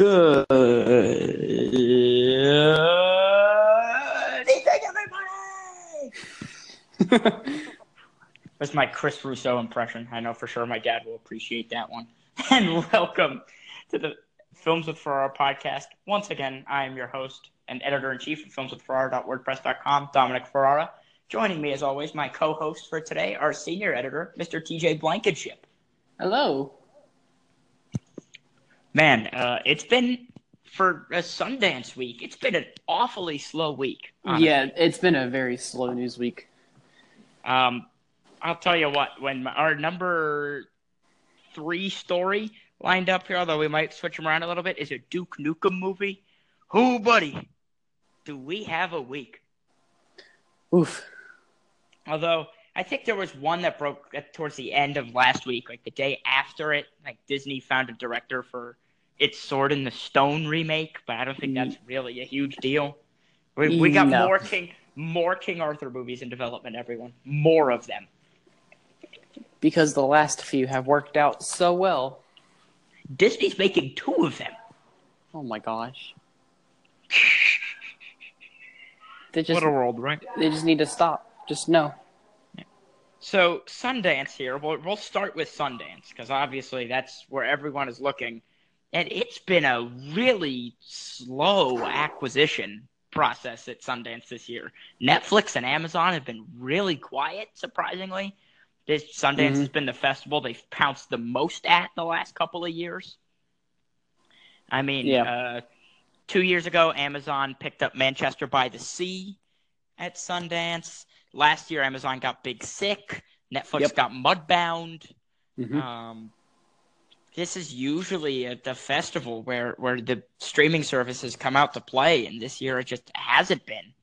Good evening, everybody. That's my Chris Russo impression. I know for sure my dad will appreciate that one. And welcome to the Films with Ferrara podcast. Once again, I am your host and editor in chief of filmswithferrara.wordpress.com, Dominic Ferrara. Joining me, as always, my co host for today, our senior editor, Mr. TJ Blankenship. Hello. Man, uh, it's been for a Sundance week. It's been an awfully slow week. honestly. Yeah, it's been a very slow news week. Um, I'll tell you what. When my- our number three story lined up here, although we might switch them around a little bit, is a Duke Nukem movie. Who, buddy? Do we have a week? Oof. Although I think there was one that broke uh, towards the end of last week, like the day after it. Like Disney found a director for its Sword in the Stone remake, but I don't think that's mm. really a huge deal. We, we got No. more King more King Arthur movies in development. Everyone, more of them. Because the last few have worked out so well. Disney's making two of them. Oh my gosh. They just world, right? they just need to stop. Just no. So Sundance here. We'll we'll start with Sundance because obviously that's where everyone is looking, and it's been a really slow acquisition process at Sundance this year. Netflix and Amazon have been really quiet, surprisingly. This Sundance Mhm. has been the festival they've pounced the most at the last couple of years. I mean, Yeah. uh, two years ago, Amazon picked up Manchester by the Sea at Sundance. Last year, Amazon got Big Sick. Netflix Yep. got Mudbound. Mhm. Um, this is usually at the festival where, where the streaming services come out to play, and this year it just hasn't been.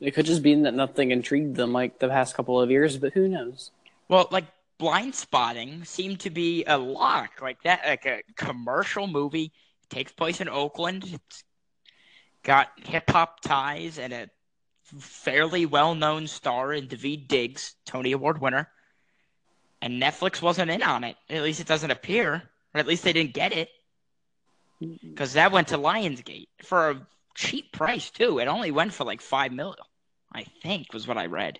It could just be that nothing intrigued them like the past couple of years, but who knows? Well, like Blindspotting seemed to be a lock, like that, like a commercial movie takes place in Oakland. It's got hip hop ties and a fairly well known star in Daveed Diggs, Tony Award winner. And Netflix wasn't in on it. At least it doesn't appear, or at least they didn't get it, because that went to Lionsgate for a cheap price too. It only went for like five million, I think, was what I read.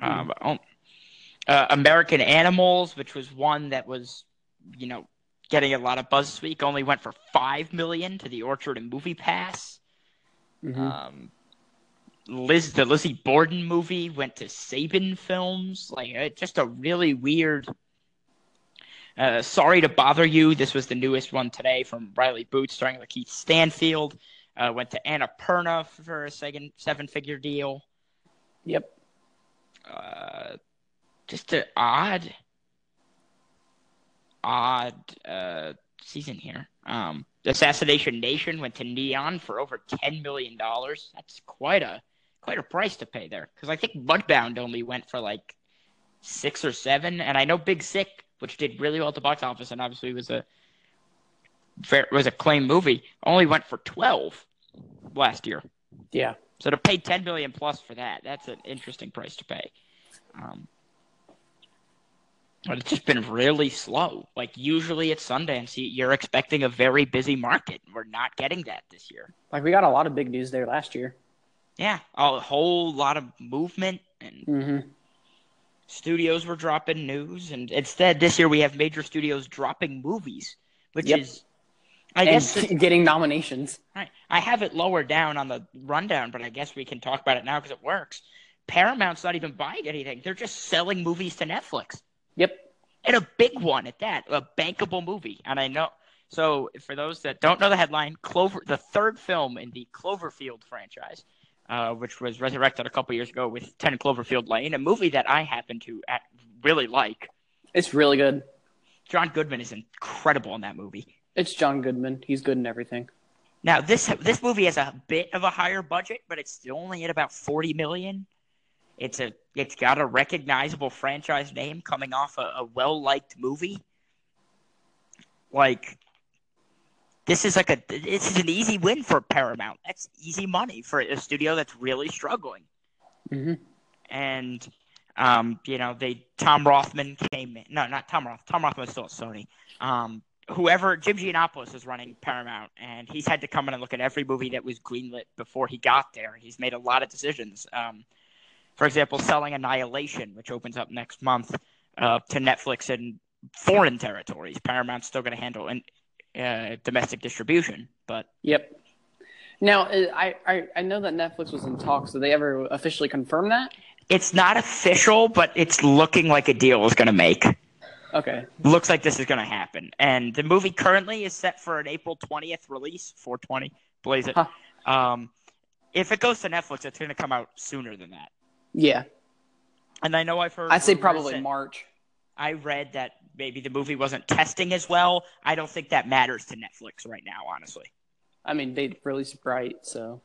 Um, oh, uh, American Animals, which was one that was, you know, getting a lot of buzz this week, only went for five million to the Orchard and MoviePass. Mhm. Um, Liz, the Lizzie Borden movie went to Saban Films. Like, uh, just a really weird. Uh, Sorry to bother you. This was the newest one today from Riley Boots, starring Lakeith Stanfield. Uh, went to Annapurna for a second seven-figure deal. Yep. Uh, just an odd, odd uh, season here. Um, Assassination Nation went to Neon for over ten million dollars. That's quite a quite a price to pay there. Because I think Mudbound only went for like six or seven, and I know Big Sick, which did really well at the box office, and obviously was a was a claim movie, only went for twelve last year. Yeah. So to pay ten million plus for that, that's an interesting price to pay. Um, but it's just been really slow. Like usually at Sundance, you- you're expecting a very busy market. We're not getting that this year. Like we got a lot of big news there last year. Yeah, a whole lot of movement and Mm-hmm. studios were dropping news, and instead this year we have major studios dropping movies, which Yep. is, I And guess, getting nominations. Right. I have it lower down on the rundown, but I guess we can talk about it now because it works. Paramount's not even buying anything; they're just selling movies to Netflix, Yep. and a big one at that, a bankable movie. And I know. So, for those that don't know the headline, Clover, the third film in the Cloverfield franchise, uh, which was resurrected a couple years ago with Ten Cloverfield Lane, a movie that I happen to uh, really like. It's really good. John Goodman is incredible in that movie. It's John Goodman. He's good in everything. Now this this movie has a bit of a higher budget, but it's still only at about forty million. It's a it's got a recognizable franchise name coming off a, a well liked movie. Like this is like a this is an easy win for Paramount. That's easy money for a studio that's really struggling. Mm-hmm. And Um, you know, they Tom Rothman came in. No, not Tom Roth. Tom Rothman was still at Sony. Um, whoever Jim Gianopulos is running Paramount, and he's had to come in and look at every movie that was greenlit before he got there. He's made a lot of decisions. Um, for example, selling Annihilation, which opens up next month, uh, to Netflix in foreign territories. Paramount's still going to handle in, uh, domestic distribution, but Yep. Now, uh, I, I I know that Netflix was in talks. Did they ever officially confirm that? it's not official. But it's looking like a deal is going to make. Okay. looks like this is going to happen. And the movie currently is set for an April 20th release, 420, blaze it. Huh. Um, if it goes to Netflix, it's going to come out sooner than that. Yeah, And I know I've heard. I'd say probably March. I read that maybe the movie wasn't testing as well. I don't think that matters to Netflix right now, honestly. I mean, they released Bright, so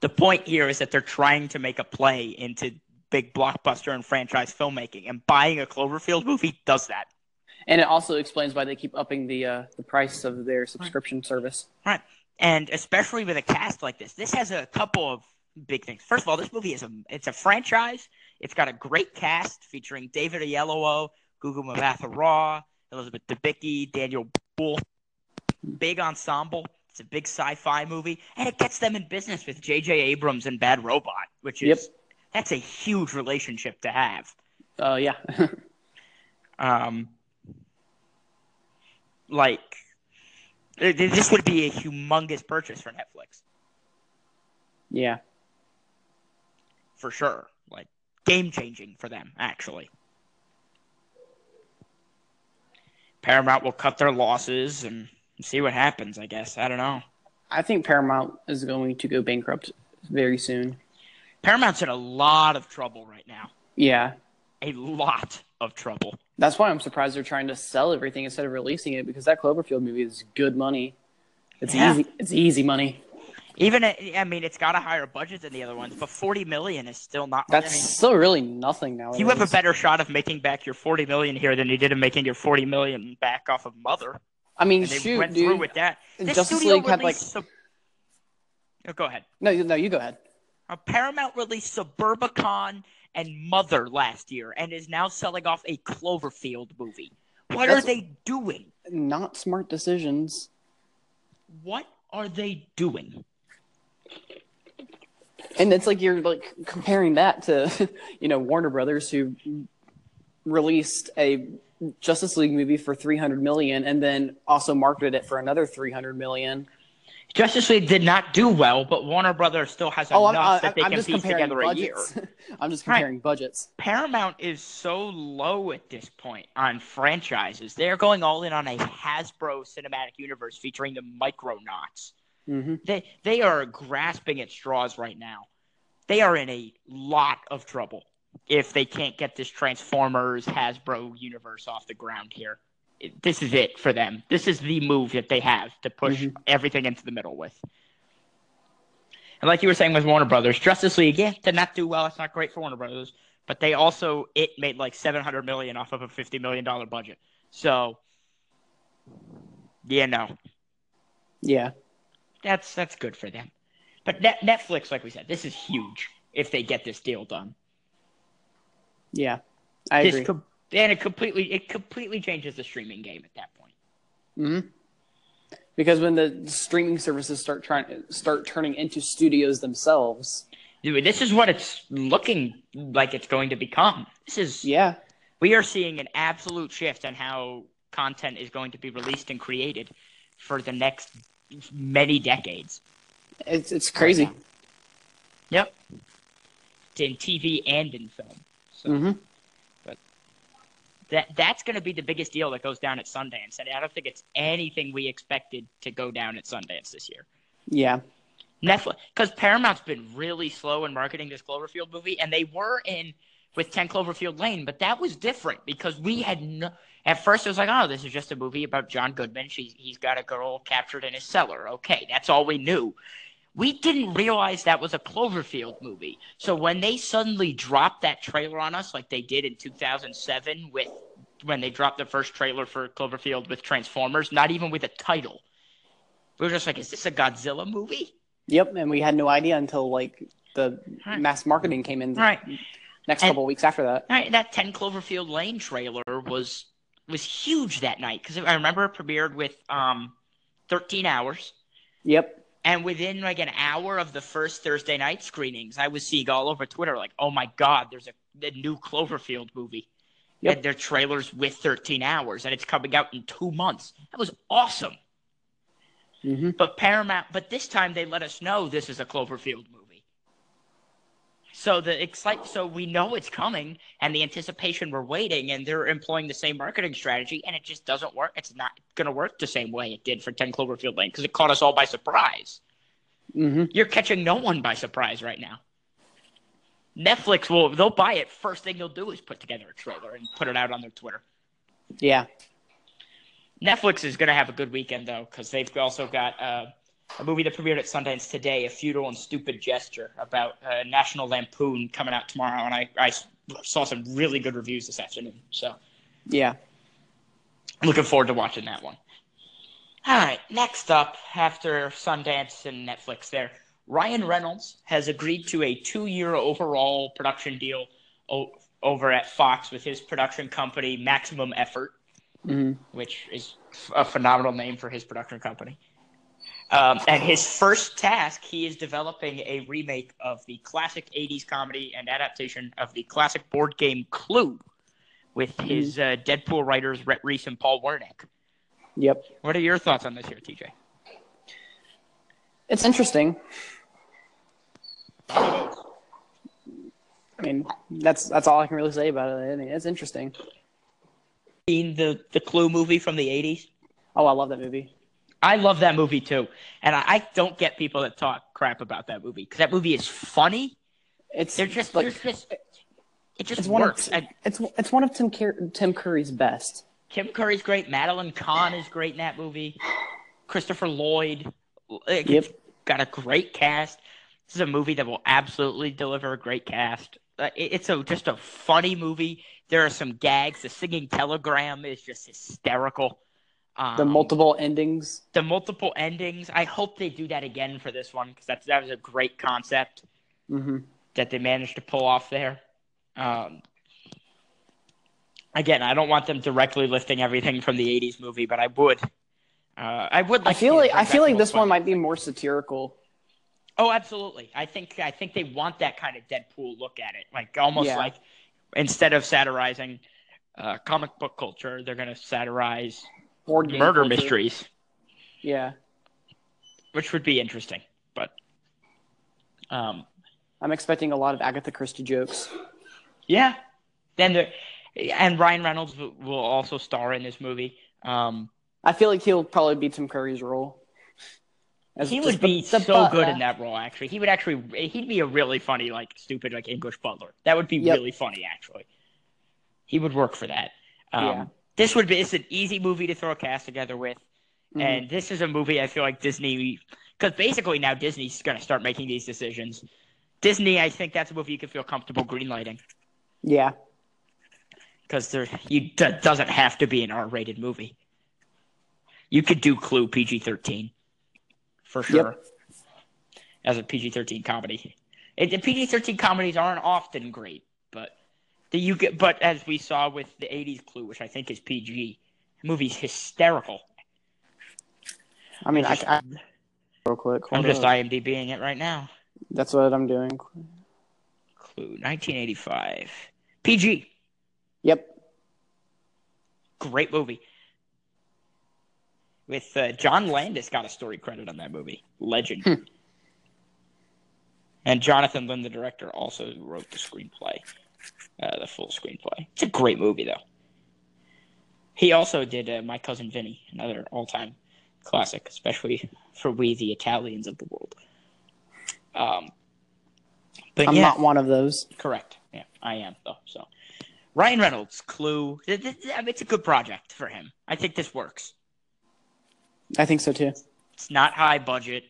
The point here is that they're trying to make a play into big blockbuster and franchise filmmaking, and buying a Cloverfield movie does that. and it also explains why they keep upping the uh, the price of their subscription service. Right. And especially with a cast like this, this has a couple of big things. First of all, this movie is a it's a franchise. It's got a great cast featuring David Oyelowo, Gugu Mbatha-Raw, Elizabeth Debicki, Daniel Brühl. Big ensemble. It's a big sci-fi movie, and it gets them in business with J.J. Abrams and Bad Robot, which is Yep. that's a huge relationship to have. Oh yeah, Um, like th- this would be a humongous purchase for Netflix. yeah, for sure. Like game changing for them, actually. Paramount will cut their losses and see what happens, I guess. I don't know. I think Paramount is going to go bankrupt very soon. Paramount's in a lot of trouble right now. Yeah, A lot of trouble. that's why I'm surprised they're trying to sell everything instead of releasing it because that Cloverfield movie is good money. It's Yeah. easy. It's easy money. Even I mean, it's got a higher budget than the other ones, but forty million is still not. That's I mean, still really nothing now. you have a better shot of making back your forty million here than you did of making your forty million back off of Mother. I mean, And they shoot, went dude. through with that. This Justice studio League had, like- Sub- Oh, go ahead. No, you- no, you go ahead. Uh, Paramount released Suburbicon and Mother last year and is now selling off a Cloverfield movie. What That's- are they doing? Not smart decisions. What are they doing? And it's like you're like comparing that to, you know, Warner Brothers who released a Justice League movie for 300 million and then also marketed it for another 300 million. Justice League did not do well, but Warner Brothers still has Oh, enough I'm, I, that they I'm can just piece comparing together a year. budgets. I'm just Right. comparing budgets. Paramount is so low at this point on franchises. They're going all in on a Hasbro cinematic universe featuring the Micronauts. Hmm They they are grasping at straws right now. They are in a lot of trouble if they can't get this Transformers Hasbro universe off the ground here. This is it for them. This is the move that they have to push Mhm. everything into the middle with. And like you were saying with Warner Brothers, Justice League, yeah, did not do well. It's not great for Warner Brothers, but they also it made like seven hundred million off of a fifty million dollar budget. So, yeah, no, Yeah. That's that's good for them. But Net- Netflix, like we said, this is huge if they get this deal done. Yeah. I this agree. com- and it completely it completely changes the streaming game at that point. hmm Because when the streaming services start trying start turning into studios themselves, Dude, this is what it's looking like it's going to become. This is yeah, we are seeing an absolute shift on how content is going to be released and created for the next many decades. it's it's crazy. Yep. It's in TV and in film. So hmm that that's going to be the biggest deal that goes down at Sundance. And I don't think it's anything we expected to go down at Sundance this year. Yeah. Netflix, because Paramount's been really slow in marketing this Cloverfield movie, and they were in with 10 Cloverfield Lane, but that was different because we had no. At first, it was like, oh, this is just a movie about John Goodman. She's, he's got a girl captured in his cellar. Okay, that's all we knew. We didn't realize that was a Cloverfield movie. So when they suddenly dropped that trailer on us, like they did in 2007 with when they dropped the first trailer for Cloverfield with Transformers, not even with a title, we were just like, is this a Godzilla movie? Yep. And we had no idea until like the Right. mass marketing came in. Right. Next And- couple weeks after that. Right, that 10 Cloverfield Lane trailer was was huge that night because I remember it premiered with um 13 hours. Yep. And within like an hour of the first Thursday night screenings, I was seeing all over Twitter like, "Oh my God, there's a, a new Cloverfield movie." Yep. And their trailers with 13 hours, and it's coming out in two months. That was awesome. hmm But Paramount, but this time they let us know this is a Cloverfield movie. So the excite, so we know it's coming, and the anticipation we're waiting, and they're employing the same marketing strategy, and it just doesn't work. It's not going to work the same way it did for 10 Cloverfield Lane because it caught us all by surprise. hmm You're catching no one by surprise right now. Netflix will they'll buy it. First thing they'll do is put together a trailer and put it out on their Twitter. Yeah. Netflix is going to have a good weekend though because they've also got uh, a movie that premiered at Sundance today, a futile and stupid gesture about uh, National Lampoon coming out tomorrow, and I, I saw some really good reviews this afternoon. So Yeah. looking forward to watching that one. All right, next up after Sundance and Netflix, there Ryan Reynolds has agreed to a two-year overall production deal o- over at Fox with his production company Maximum Effort hmm which is a phenomenal name for his production company. Um, and his first task, he is developing a remake of the classic 80s comedy and adaptation of the classic board game Clue with his uh, Deadpool writers Rhett Reese and Paul Wernick. Yep. What are your thoughts on this here, TJ? It's interesting. I mean, that's that's all I can really say about it. I mean, it's interesting. Seen the, the Clue movie from the 80s? Oh, I love that movie. I love that movie too. And I, I don't get people that talk crap about that movie because that movie is funny. It's They're just, like they're just it just it's one works. of And it's it's one of Tim Tim Curry's best. Tim Curry's great. Madeline Kahn is great in that movie. Christopher Lloyd. Yep. Got a great cast. This is a movie that will absolutely deliver a great cast. Uh, it- it's a just a funny movie. There are some gags. The singing telegram is just hysterical. Um, The multiple endings. the multiple endings. I hope they do that again for this one because that was a great concept hmm that they managed to pull off there. Um, again, I don't want them directly lifting everything from the '80s movie, but I would. Uh, I would. I feel like I feel like this one might be more satirical. Oh, absolutely. I think I think they want that kind of Deadpool look at it, like almost Yeah. like instead of satirizing uh, comic book culture, they're going to satirize Board game murder culture. mysteries, Yeah, which would be interesting. But um, I'm expecting a lot of Agatha Christie jokes. Yeah. Then the and Ryan Reynolds will also star in this movie. Um, I feel like he'll probably be Tim Curry's role. As he would be so butler. good in that role. Actually, he would actually he'd be a really funny, like stupid, like English butler. That would be Yep. really funny. Actually, he would work for that. Um, Yeah. This would be it's an easy movie to throw a cast together with, Mhm. and this is a movie I feel like Disney because basically now Disney's going to start making these decisions. Disney, I think that's a movie you can feel comfortable greenlighting. yeah, because there you doesn't have to be an R-rated movie. You could do Clue PG-13 for sure as a PG-13 comedy. It, the PG-13 comedies aren't often great, but you get but as we saw with the '80s Clue, which I think is PG, the movie's hysterical. I mean, I, I real quick. I'm hold just up. IMDbing it right now. That's what I'm doing. Clue 1985 PG, Yep. great movie. With uh, John Landis got a story credit on that movie. Legend. Hmm. And Jonathan Lynn, the director, also wrote the screenplay, uh, the full screenplay. It's a great movie, though. He also did uh, My Cousin Vinny, another all-time classic, especially for we, the Italians of the world. Um, but I'm yeah, not one of those. Correct. Yeah, I am though. So, Ryan Reynolds, Clue. It's a good project for him. I think this works. I think so too. It's not high budget.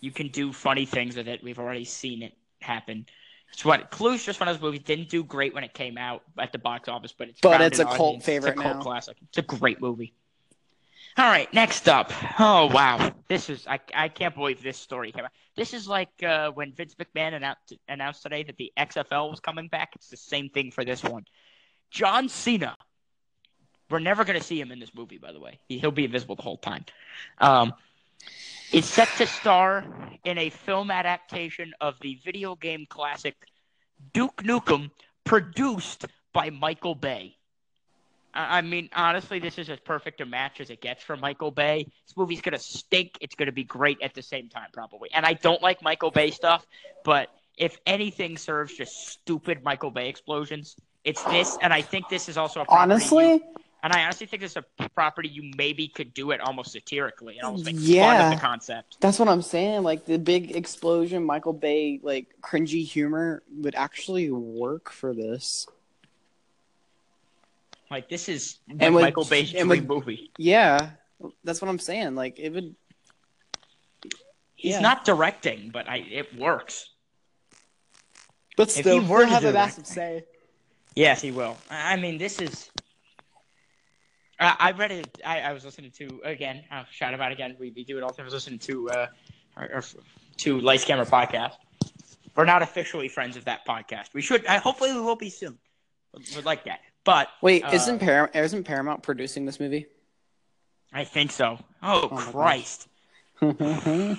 You can do funny things with it. We've already seen it happen. It's what Clue's just one of those movies. Didn't do great when it came out at the box office, but it's But it's a cult audience. favorite It's a cult now. classic. It's a great movie. All right, next up. Oh wow, this is I, I can't believe this story came out. This is like uh, when Vince McMahon announced announced today that the XFL was coming back. It's the same thing for this one. John Cena. We're never going to see him in this movie, by the way. He, will be invisible the whole time. Um, is set to star in a film adaptation of the video game classic Duke Nukem, produced by Michael Bay. I mean, honestly, this is as perfect a match as it gets for Michael Bay. This movie's gonna stink. It's gonna be great at the same time, probably. And I don't like Michael Bay stuff, but if anything serves just stupid Michael Bay explosions, it's this. And I think this is also a honestly. You, and I honestly think this is a property you maybe could do it almost satirically and almost make yeah, fun of the concept. That's what I'm saying. Like the big explosion, Michael Bay, like cringy humor would actually work for this. Like this is and with, Michael Bay's dream with, movie. Yeah, that's what I'm saying. Like it would. He's yeah. not directing, but I it works. But still, if he were have a massive say. Yes, he will. I mean, this is. I, I read it. I, I was listening to again. I'll shout about again. We, we do it all the time. I was listening to uh, our, our, to Lights Camera podcast. We're not officially friends of that podcast. We should. I, hopefully, we will be soon. We'd like that. But wait, uh, isn't Paramount isn't Paramount producing this movie? I think so. Oh, oh Christ! they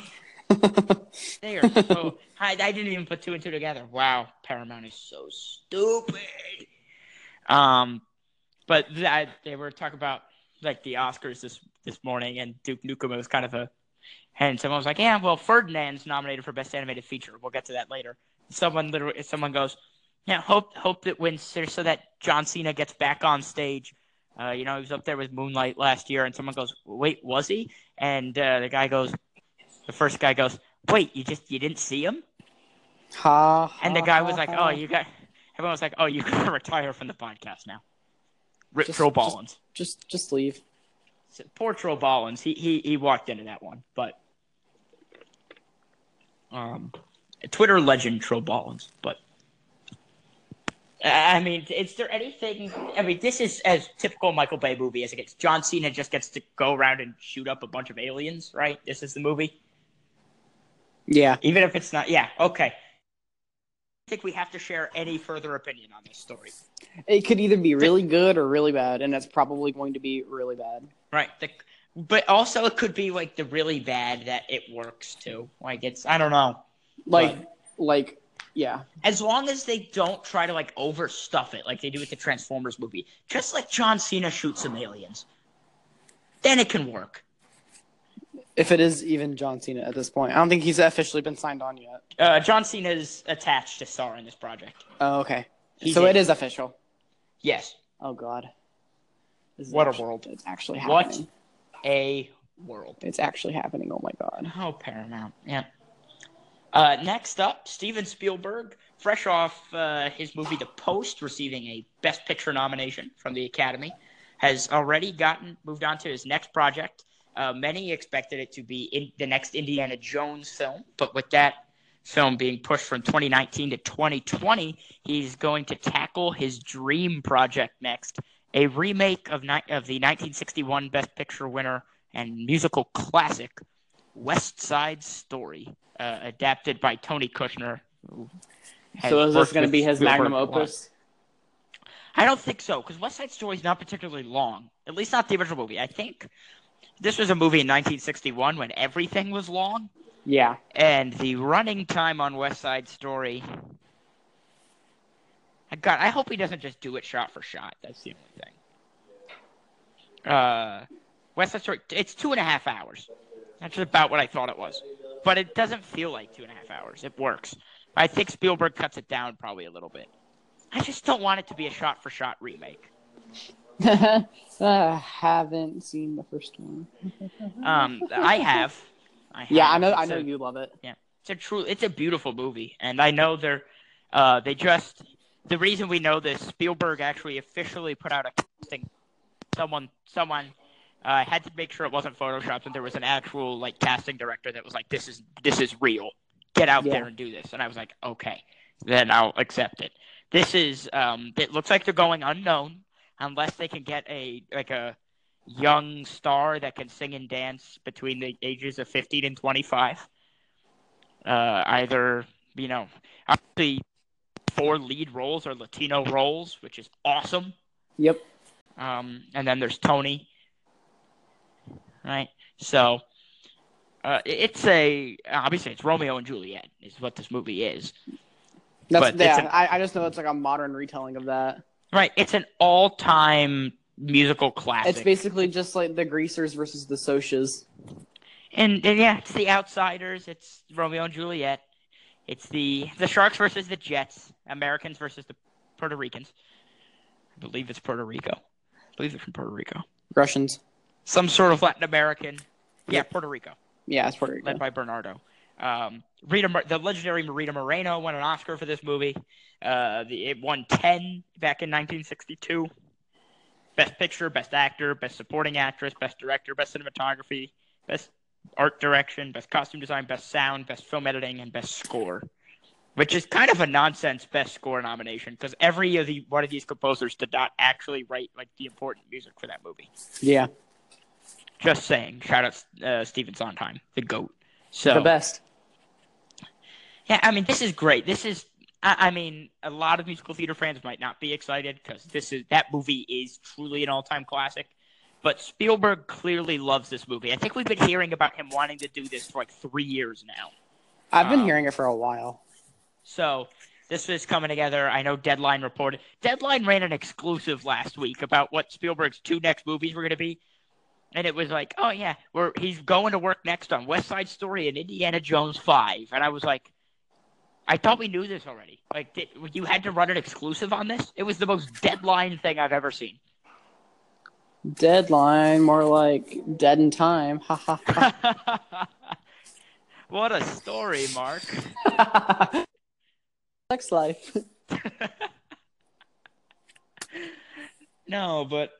are so. I, I didn't even put two and two together. Wow, Paramount is so stupid. Um, but that they were talking about like the Oscars this this morning, and Duke Nukem was kind of a. And someone was like, "Yeah, well, Ferdinand's nominated for Best Animated Feature. We'll get to that later." Someone literally, someone goes, yeah, hope hope it wins so that John Cena gets back on stage. Uh, you know, he was up there with Moonlight last year, and someone goes, "Wait, was he?" And uh, the guy goes, the first guy goes, "Wait, you just you didn't see him?" Ha. and the guy was like, "Oh, you got." Everyone was like, "Oh, you can retire from the podcast now." Rip just, Ballins. Just, just, just leave. Poor Troll Ballins. He he he walked into that one, but um, Twitter legend Troll Ballins, but I mean, is there anything? I mean, this is as typical Michael Bay movie as it gets. John Cena just gets to go around and shoot up a bunch of aliens, right? This is the movie. Yeah. Even if it's not, yeah, okay. I think we have to share any further opinion on this story. It could either be really good or really bad, and that's probably going to be really bad. Right. The, but also, it could be like the really bad that it works too. Like it's, I don't know. Like, but, like yeah. As long as they don't try to like overstuff it like they do with the Transformers movie. Just like John Cena shoots some aliens. Then it can work. If it is even John Cena at this point. I don't think he's officially been signed on yet. Uh, John Cena is attached to star in this project. Oh, okay. He's so in. it is official. Yes. Oh god. what actually, a world. It's actually happening. What a world. It's actually happening. Oh my god. Oh, Paramount. Yeah. Uh, next up, Steven Spielberg, fresh off uh, his movie The Post, receiving a Best Picture nomination from the Academy, has already gotten moved on to his next project. Uh, many expected it to be in the next Indiana Jones film, but with that film being pushed from 2019 to 2020, he's going to tackle his dream project next, a remake of, ni- of the 1961 Best Picture winner and musical classic West Side Story uh, adapted by Tony Kushner. So is this going to be his magnum opus? I don't think so, because West Side Story is not particularly long. At least not the original movie. I think this was a movie in 1961 when everything was long. Yeah. And the running time on West Side Story. God, I hope he doesn't just do it shot for shot. That's the only thing. Uh, West Side Story. It's two and a half hours. That's about what I thought it was but it doesn't feel like two and a half hours. It works. I think Spielberg cuts it down probably a little bit. I just don't want it to be a shot for shot remake. I haven't seen the first one. um, I have. I have. Yeah, I know. It's I know a, you love it. Yeah, it's a true. It's a beautiful movie, and I know they're. Uh, they just. The reason we know this, Spielberg actually officially put out a casting. Someone, someone uh, had to make sure it wasn't photoshopped and there was an actual like casting director that was like, "This is this is real. Get out yeah. there and do this." And I was like, "Okay, then I'll accept it." This is um, it looks like they're going unknown unless they can get a like a young star that can sing and dance between the ages of 15 and 25. Uh, either, you know, the four lead roles are Latino roles, which is awesome. Yep. Um, and then there's Tony. Right? So uh, it's a obviously it's Romeo and Juliet is what this movie is. That's But yeah. an- I I just know it's like a modern retelling of that. Right. It's an all-time musical classic. It's basically just like the Greasers versus the Socias. And, and yeah, it's the Outsiders. It's Romeo and Juliet. It's the the Sharks versus the Jets. Americans versus the Puerto Ricans. I believe it's Puerto Rico. I believe they're from Puerto Rico. Russians. Some sort of Latin American. Yeah, Puerto Rico, Yeah, it's Puerto Rico. led by Bernardo. Um, Rita, the legendary Marita Moreno won an Oscar for this movie. Uh, the, it won ten back in 1962. Best Picture, Best Actor, Best Supporting Actress, Best Director, Best Cinematography, Best Art Direction, Best Costume Design, Best Sound, Best Film Editing, and Best Score. Which is kind of a nonsense Best Score nomination because every of the one of these composers did not actually write like the important music for that movie. Yeah, Just saying. Shout out uh, Stephen Sondheim, the goat. So the best. Yeah, I mean, this is great. This is, I, I mean, a lot of musical theater fans might not be excited because this is that movie is truly an all-time classic. But Spielberg clearly loves this movie. I think we've been hearing about him wanting to do this for like three years now. I've been Um, hearing it for a while. So this is coming together. I know Deadline reported. Deadline ran an exclusive last week about what Spielberg's two next movies were going to be, and it was like, oh yeah, we're he's going to work next on West Side Story and Indiana Jones Five, and I was like, I thought we knew this already. Like did, you had to run an exclusive on this. It was the most Deadline thing I've ever seen. Deadline, more like dead in time. Ha ha ha. what a story, Mark. Sex life. No, but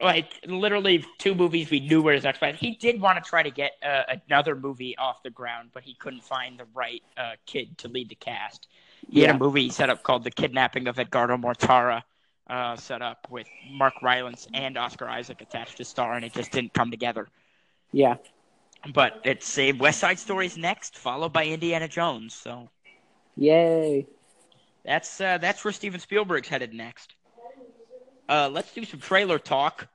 like literally two movies we knew were his next plan. He did want to try to get uh, another movie off the ground, but he couldn't find the right uh, kid to lead the cast. He had a movie set up called The Kidnapping of Edgardo Mortara, uh, set up with Mark Rylance and Oscar Isaac attached to star, and it just didn't come together. Yeah. But it's a West Side Story's next, followed by Indiana Jones. So Yay. that's uh, that's where Steven Spielberg's headed next. Uh, let's do some trailer talk.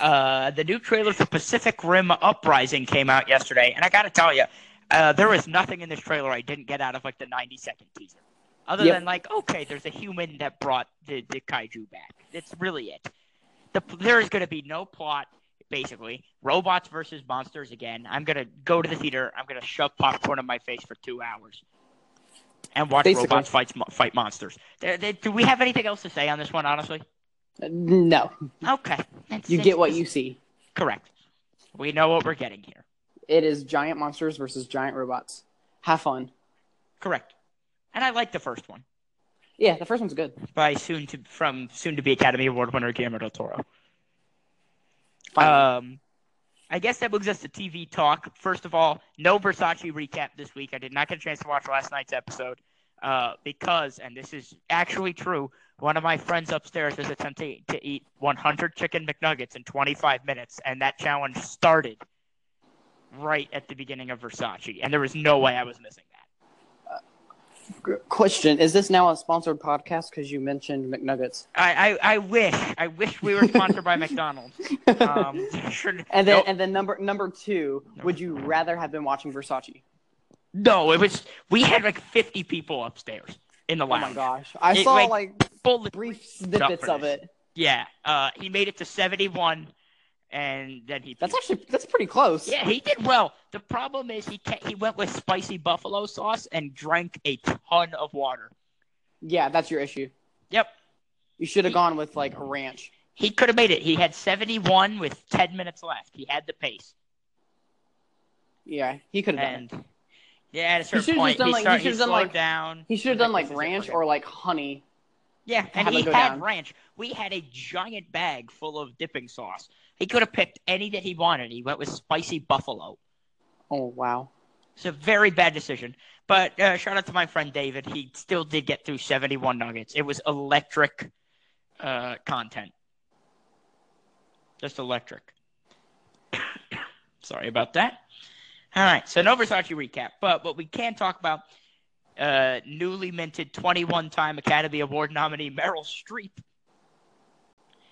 Uh, the new trailer for Pacific Rim Uprising came out yesterday, and I got to tell you, uh, there was nothing in this trailer I didn't get out of like the 90 second teaser. Other Yep. than like, okay, there's a human that brought the, the kaiju back. That's really it. The, there is going to be no plot, basically. Robots versus monsters again. I'm going to go to the theater. I'm going to shove popcorn in my face for two hours and watch Basically. robots fight, fight monsters. Do we have anything else to say on this one, honestly? Uh, No. Okay. That's- You get what you see. Correct. We know what we're getting here. It is giant monsters versus giant robots. Have fun. Correct. And I like the first one Yeah, the first one's good. by soon to from soon to be Academy Award winner Guillermo del Toro. Finally. Um, I guess that moves us to TV talk. First of all, no Versace recap this week. I did not get a chance to watch last night's episode uh, because, and this is actually true, one of my friends upstairs is attempting to eat 100 chicken McNuggets in 25 minutes, and that challenge started right at the beginning of Versace, and there was no way I was missing Question: Is this now a sponsored podcast? Because you mentioned McNuggets. I, I, I wish I wish we were sponsored by McDonald's. Um, should- and then Nope. and then number number two, Number would you rather have been watching Versace? No, it was we had like 50 people upstairs in the line. Oh my gosh, I It, saw like, like brief snippets of it. yeah, uh, he made it to 71, and then he. That's actually that's pretty close. yeah, he did well. The problem is he ca he went with spicy buffalo sauce and drank a ton of water. Yeah, that's your issue. Yep, You should have gone with like a ranch. he could have made it. He had 71 with 10 minutes left. He had the pace, Yeah, he could have done it. yeah, at a certain should've point just done, he, like- he started, he slowed like- down. He should have done like ranch or like honey. Yeah, and have he had down. ranch. We had a giant bag full of dipping sauce. He could have picked any that he wanted. He went with spicy buffalo. Oh wow. It's a very bad decision. But uh, shout out to my friend David. He still did get through 71 nuggets. It was electric uh, content. just electric. Sorry about that. All right, so no Versace recap, but what we can talk about uh, newly minted 21 time Academy Award nominee Meryl Streep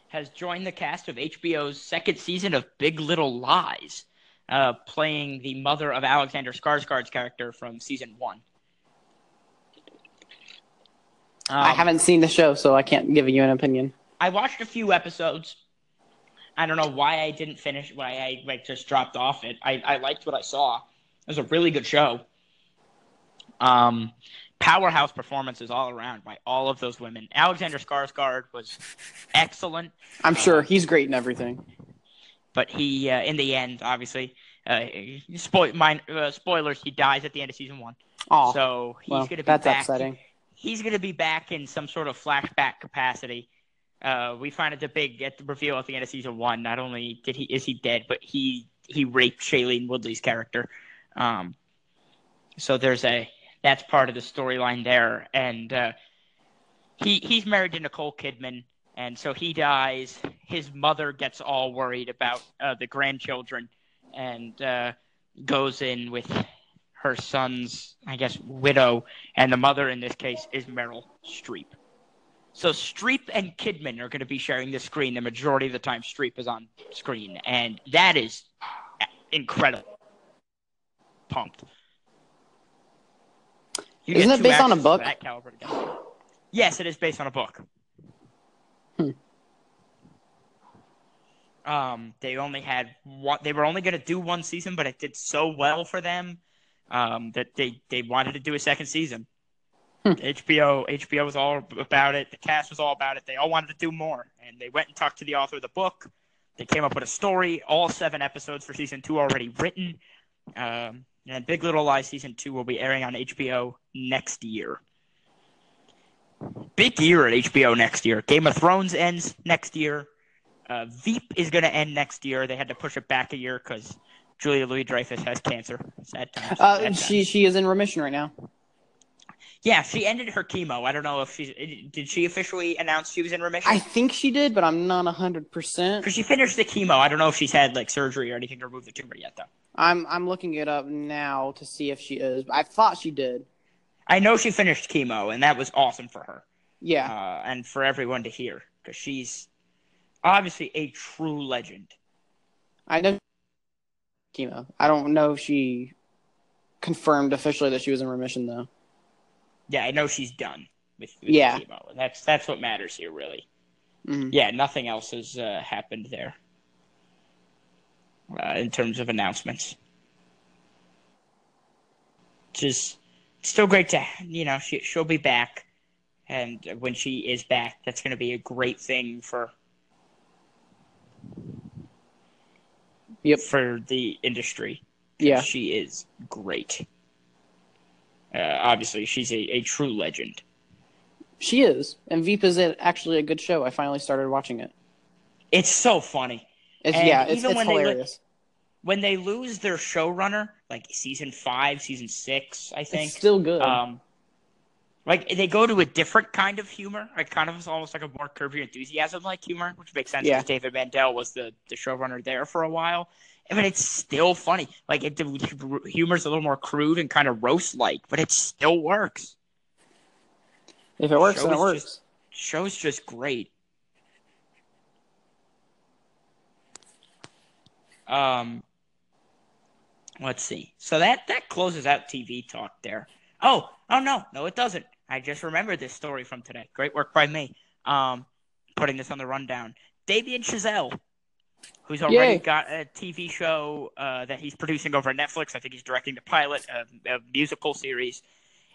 has joined the cast of HBO's second season of Big Little Lies, uh, playing the mother of Alexander Skarsgård's character from season one. Um, I haven't seen the show, so I can't give you an opinion. I watched a few episodes. I don't know why I didn't finish. Why I like just dropped off it. I, I liked what I saw. It was a really good show. Um, powerhouse performances all around by all of those women. Alexander Skarsgård was excellent, I'm sure he's great in everything. but he, uh, in the end, obviously, uh, spoil, mine, uh, spoilers. He dies at the end of season one. Oh, so he's well, going to be that's back. upsetting. He's going to be back in some sort of flashback capacity. Uh, we find out the big at the reveal at the end of season one. Not only did he is he dead, but he he raped Shailene Woodley's character. Um, so there's a that's part of the storyline there, and uh, he he's married to Nicole Kidman, and so he dies. His mother gets all worried about uh, the grandchildren, and uh, goes in with her son's, I guess, widow, and the mother in this case is Meryl Streep. So Streep and Kidman are going to be sharing the screen the majority of the time. Streep is on screen, and that is incredible. Pumped. You Isn't it based on a book? That caliber together. Yes, it is based on a book. Hmm. Um, they only had one. They were only going to do one season, but it did so well for them um, that they they wanted to do a second season. Hmm. HBO HBO was all about it. The cast was all about it. They all wanted to do more, and they went and talked to the author of the book. They came up with a story. All seven episodes for season two already written. Um, and Big Little Lies season two will be airing on HBO next year. Big year at HBO next year. Game of Thrones ends next year. Uh, Veep is going to end next year. They had to push it back a year because Julia Louis Dreyfus has cancer. Sad times. Uh, Sad times. she she is in remission right now. Yeah, she ended her chemo. I don't know if she did. She officially announce she was in remission. I think she did, but I'm not hundred percent. Because she finished the chemo. I don't know if she's had like surgery or anything to remove the tumor yet, though. I'm I'm looking it up now to see if she is. I thought she did. I know she finished chemo, and that was awesome for her. Yeah, uh, and for everyone to hear because she's obviously a true legend. I know chemo. I don't know if she confirmed officially that she was in remission though. Yeah, I know she's done with, with Yeah. chemo, that's that's what matters here, really. Mhm. Yeah, nothing else has uh, happened there uh, in terms of announcements. Just still great to you know she she'll be back, and when she is back, that's going to be a great thing for Yep. for the industry. Yeah. she is great. Uh, obviously, she's a, a true legend. She is, and Veep is actually a good show. I finally started watching it. It's so funny It's And yeah, it's, even it's when they hilarious. when they lose their showrunner, like season five, season six, I think. It's still good. Um, like they go to a different kind of humor, like kind of almost like a more Curb Your Enthusiasm like humor, which makes sense Yeah. because David Mandel was the the showrunner there for a while. I mean, it's still funny. Like it, the humor's a little more crude and kind of roast like, but it still works. if it works, show then it works. just- Show's just great. Um, let's see. So that that closes out TV talk there. Oh, oh no, no, it doesn't. I just remembered this story from today. Great work by me. Um, putting this on the rundown. Damien Chazelle, who's already Yay. got a TV show uh, that he's producing over Netflix. I think he's directing the pilot, a, a musical series.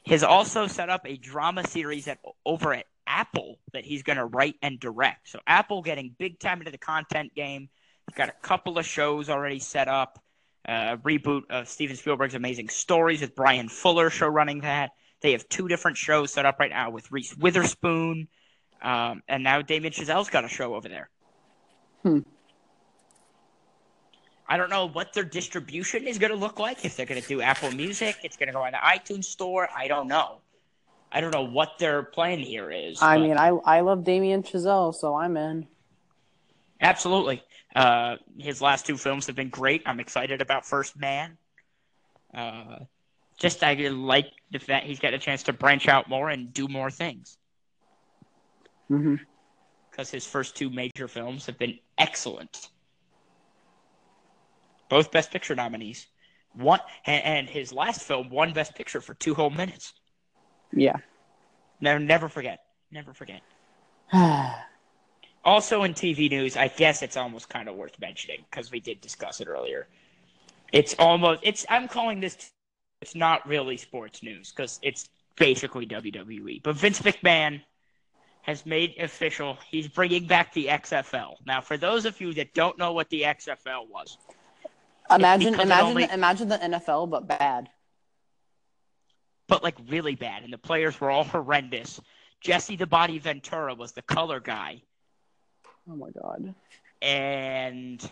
Has also set up a drama series at over at Apple that he's going to write and direct. So Apple getting big time into the content game. Got a couple of shows already set up. Uh, reboot of Steven Spielberg's Amazing Stories with Bryan Fuller show running that. They have two different shows set up right now with Reese Witherspoon, um, and now Damien Chazelle's got a show over there. Hmm. I don't know what their distribution is going to look like. If they're going to do Apple Music, it's going to go on the iTunes Store. I don't know. I don't know what their plan here is. I mean, I I love Damien Chazelle, so I'm in. Absolutely. Uh, his last two films have been great. I'm excited about First Man. Uh, just I like the fact he's got a chance to branch out more and do more things. Mm-hmm. Because his first two major films have been excellent. Both Best Picture nominees. One and, and his last film won Best Picture for two whole minutes. Yeah. Never, never forget. Never forget. Also in TV news, I guess it's almost kind of worth mentioning because we did discuss it earlier. It's almost it's I'm calling this it's not really sports news because it's basically WWE. But Vince McMahon has made official he's bringing back the XFL. Now, for those of you that don't know what the XFL was, imagine imagine only- imagine the NFL but bad. but like really bad, and the players were all horrendous. Jesse the Body Ventura was the color guy. Oh my god. and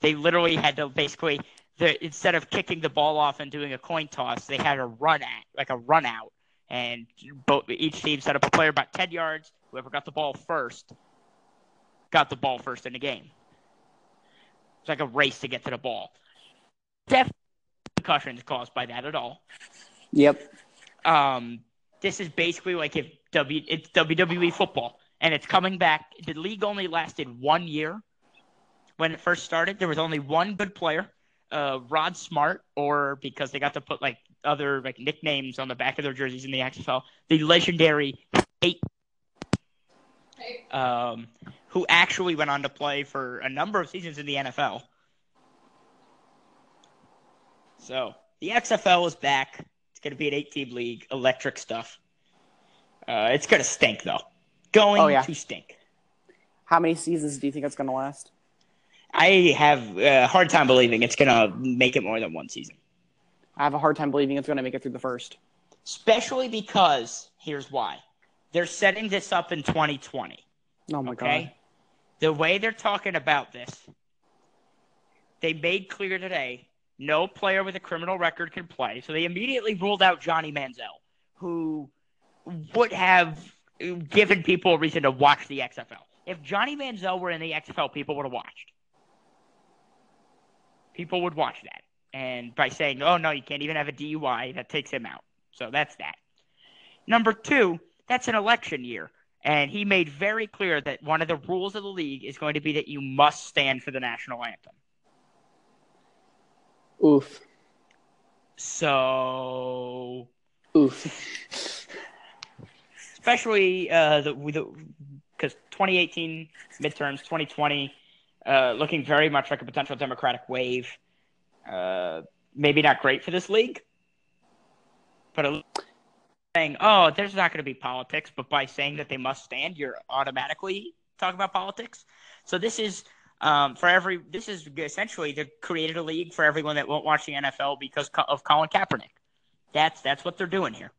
they literally had to basically the, instead of kicking the ball off and doing a coin toss, they had a run at like a run out, and both each team set up a player about ten yards. Whoever got the ball first got the ball first in the game. It's like a race to get to the ball. Definitely concussions caused by that at all. Yep. Um, this is basically like if W it's WWE football and it's coming back. The league only lasted one year when it first started. There was only one good player, uh, Rod Smart, or because they got to put like other like nicknames on the back of their jerseys in the XFL, the legendary eight, um, who actually went on to play for a number of seasons in the NFL. So the XFL is back. It's going to be an eight-team league, electric stuff. Uh, it's going to stink though. Going Oh, yeah. to stink. How many seasons do you think it's going to last? I have a hard time believing it's going to make it more than one season. I have a hard time believing it's going to make it through the first. Especially because here's why. They're setting this up in 2020. Oh my Okay? The way they're talking about this, they made clear today no player with a criminal record can play. So they immediately ruled out Johnny Manziel, who would have given people a reason to watch the XFL. If Johnny Manziel were in the XFL, people would have watched. People would watch that. And by saying, oh, no, you can't even have a DUI, that takes him out. So that's that. Number two, that's an election year. And he made very clear that one of the rules of the league is going to be that you must stand for the national anthem. Oof. So, Oof. especially uh, the because 2018 midterms, 2020, uh, looking very much like a potential Democratic wave. Uh, maybe not great for this league, but a, saying, "Oh, there's not going to be politics," but by saying that they must stand, you're automatically talking about politics. So this is um, for every. This is essentially they created a league for everyone that won't watch the NFL because of Colin Kaepernick. That's that's what they're doing here.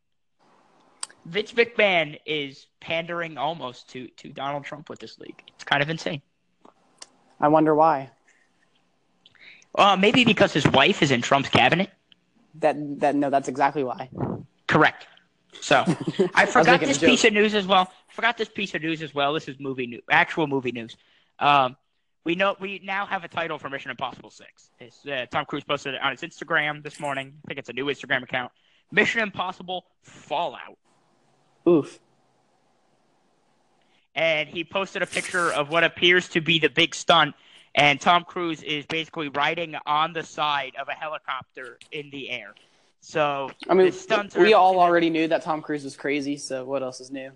Vince McMahon is pandering almost to to Donald Trump with this league. It's kind of insane. I wonder why. Uh, maybe because his wife is in Trump's cabinet. That that no, that's exactly why. Correct. So I forgot a this piece of news as well. Forgot this piece of news as well. This is movie news, actual movie news. Um, we know we now have a title for Mission Impossible Six. It's, uh, Tom Cruise posted it on his Instagram this morning. I think it's a new Instagram account. Mission Impossible Fallout, Oof. and he posted a picture of what appears to be the big stunt. And Tom Cruise is basically riding on the side of a helicopter in the air. So I mean, we all already knew that Tom Cruise was crazy, so what else is new?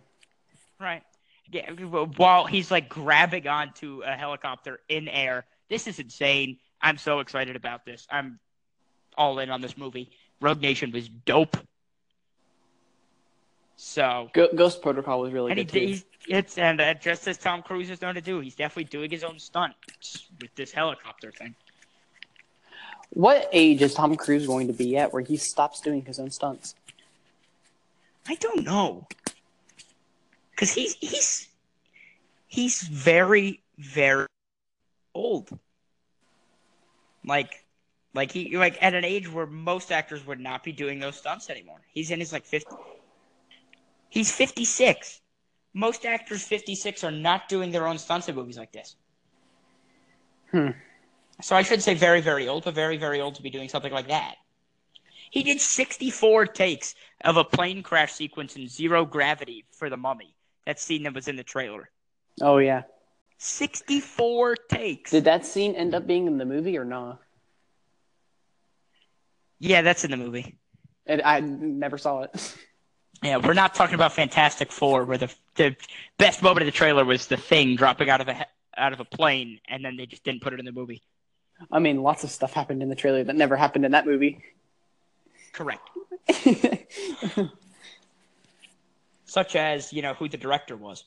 Right. Yeah, while he's like grabbing onto a helicopter in air. This is insane. I'm so excited about this. I'm all in on this movie. Rogue Nation was dope. So, Ghost Protocol was really and he, good too. he's, it's and uh, just as Tom Cruise is known to do, he's definitely doing his own stunt with this helicopter thing. What age is Tom Cruise going to be at where he stops doing his own stunts? I don't know, because he's he's he's very very old. Like, like he like at an age where most actors would not be doing those stunts anymore. He's in his like fifty. He's fifty six. Most actors fifty six are not doing their own stunts in movies like this. Hmm. So I should say very, very old, but very, very old to be doing something like that. He did 64 takes of a plane crash sequence in zero gravity for the mummy. That scene that was in the trailer. Oh yeah. 64 takes. Did that scene end up being in the movie or not? yeah, that's in the movie. And I never saw it. Yeah, we're not talking about Fantastic Four, where the the best moment of the trailer was the thing dropping out of a out of a plane, and then they just didn't put it in the movie. I mean, lots of stuff happened in the trailer that never happened in that movie. Correct. Such as you know who the director was.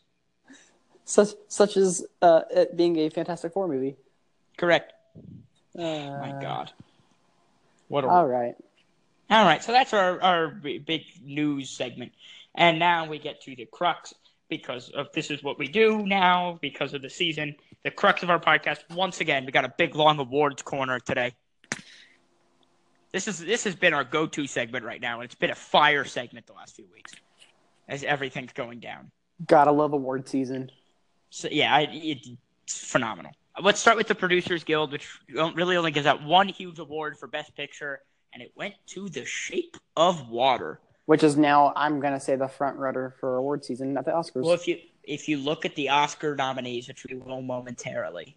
such such as uh, it being a Fantastic Four movie. Correct. Uh, My God. What a All right. All right, so that's our, our big news segment. And now we get to the crux because of this is what we do now because of the season. The crux of our podcast. Once again, we got a big long awards corner today. This is this has been our go-to segment right now, and it's been a fire segment the last few weeks as everything's going down. Gotta love award season. So yeah, I, it's phenomenal. Let's start with the Producers Guild, which really only gives out one huge award for Best Picture, and it went to The Shape of Water. Which is now, I'm gonna say, the front runner for award season at the Oscars. Well, if you if you look at the Oscar nominees, which we will momentarily,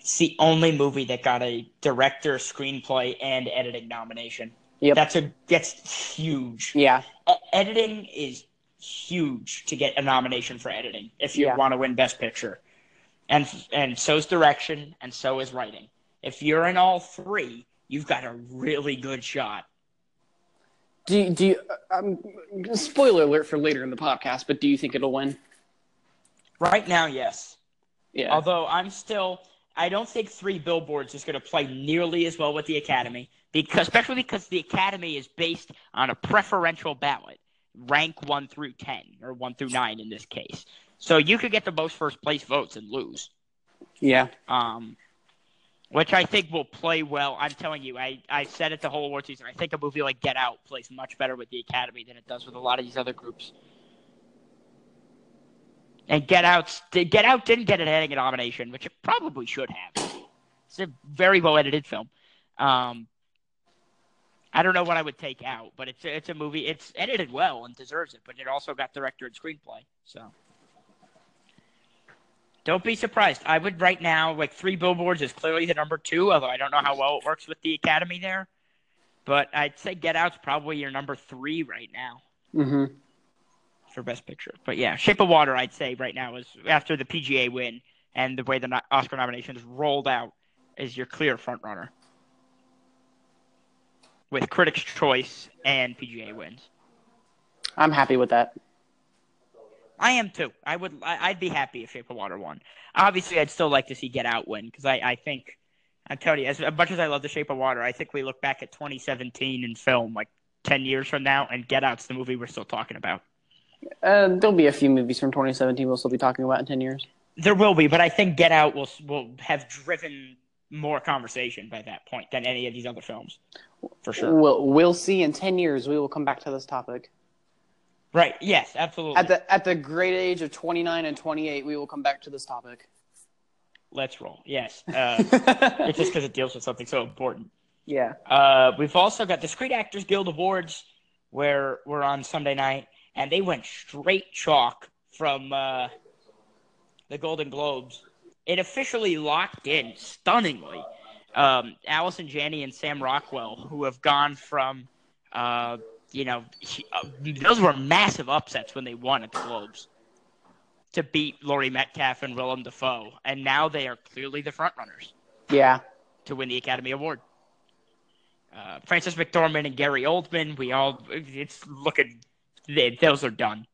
it's the only movie that got a director, screenplay, and editing nomination. Yep. That's a that's huge. yeah, E- editing is huge to get a nomination for editing if you Yeah. want to win Best Picture, and and so is direction, and so is writing. If you're in all three, you've got a really good shot. Do you, do you, um, spoiler alert for later in the podcast, but do you think it'll win? Right now, yes. Yeah, Although I'm still, I don't think Three Billboards is going to play nearly as well with the Academy, because especially because the Academy is based on a preferential ballot, rank one through ten or one through nine in this case. So you could get the most first place votes and lose. yeah, Um, which I think will play well. I'm telling you, I, I said it the whole award season. I think a movie like Get Out plays much better with the Academy than it does with a lot of these other groups. And Get Out, Get Out didn't get an editing nomination, which it probably should have. It's a very well edited film. Um, I don't know what I would take out, but it's a, it's a movie. It's edited well and deserves it, but it also got director and screenplay. So don't be surprised. I would right now like three billboards is clearly the number two, although I don't know how well it works with the Academy there. But I'd say Get Out's probably your number three right now hmm for Best Picture. But yeah, Shape of Water, I'd say right now is after the PGA win and the way the Oscar nominations rolled out is your clear front runner with Critics' Choice and PGA wins. I'm happy with that. I am too. I would. I- I'd be happy if Shape of Water won. Obviously, I'd still like to see Get Out win because I, I think I'm telling you, as much as I love The Shape of Water, I think we look back at 2017 in film like 10 years from now, and Get Out's the movie we're still talking about. Uh, there'll be a few movies from 2017 we'll still be talking about in 10 years. There will be, but I think Get Out will will have driven more conversation by that point than any of these other films, for sure. We'll, we'll see in 10 years. We will come back to this topic. Right? Yes, absolutely. At the at the great age of 29 and 28, we will come back to this topic. Let's roll. Yes, uh, it's just because it deals with something so important. yeah. Uh, we've also got the Screen Actors Guild Awards, where we're on Sunday night, and they went straight chalk from uh, the Golden Globes. It officially locked in stunningly. Um, Allison Janney and Sam Rockwell, who have gone from, uh, you know, he- uh, those were massive upsets when they won at the Globes to beat Laurie Metcalf and Willem Dafoe, and now they are clearly the frontrunners Yeah. to win the Academy Award. Uh, Frances McDormand and Gary Oldman, we all, it's looking, they, those are done.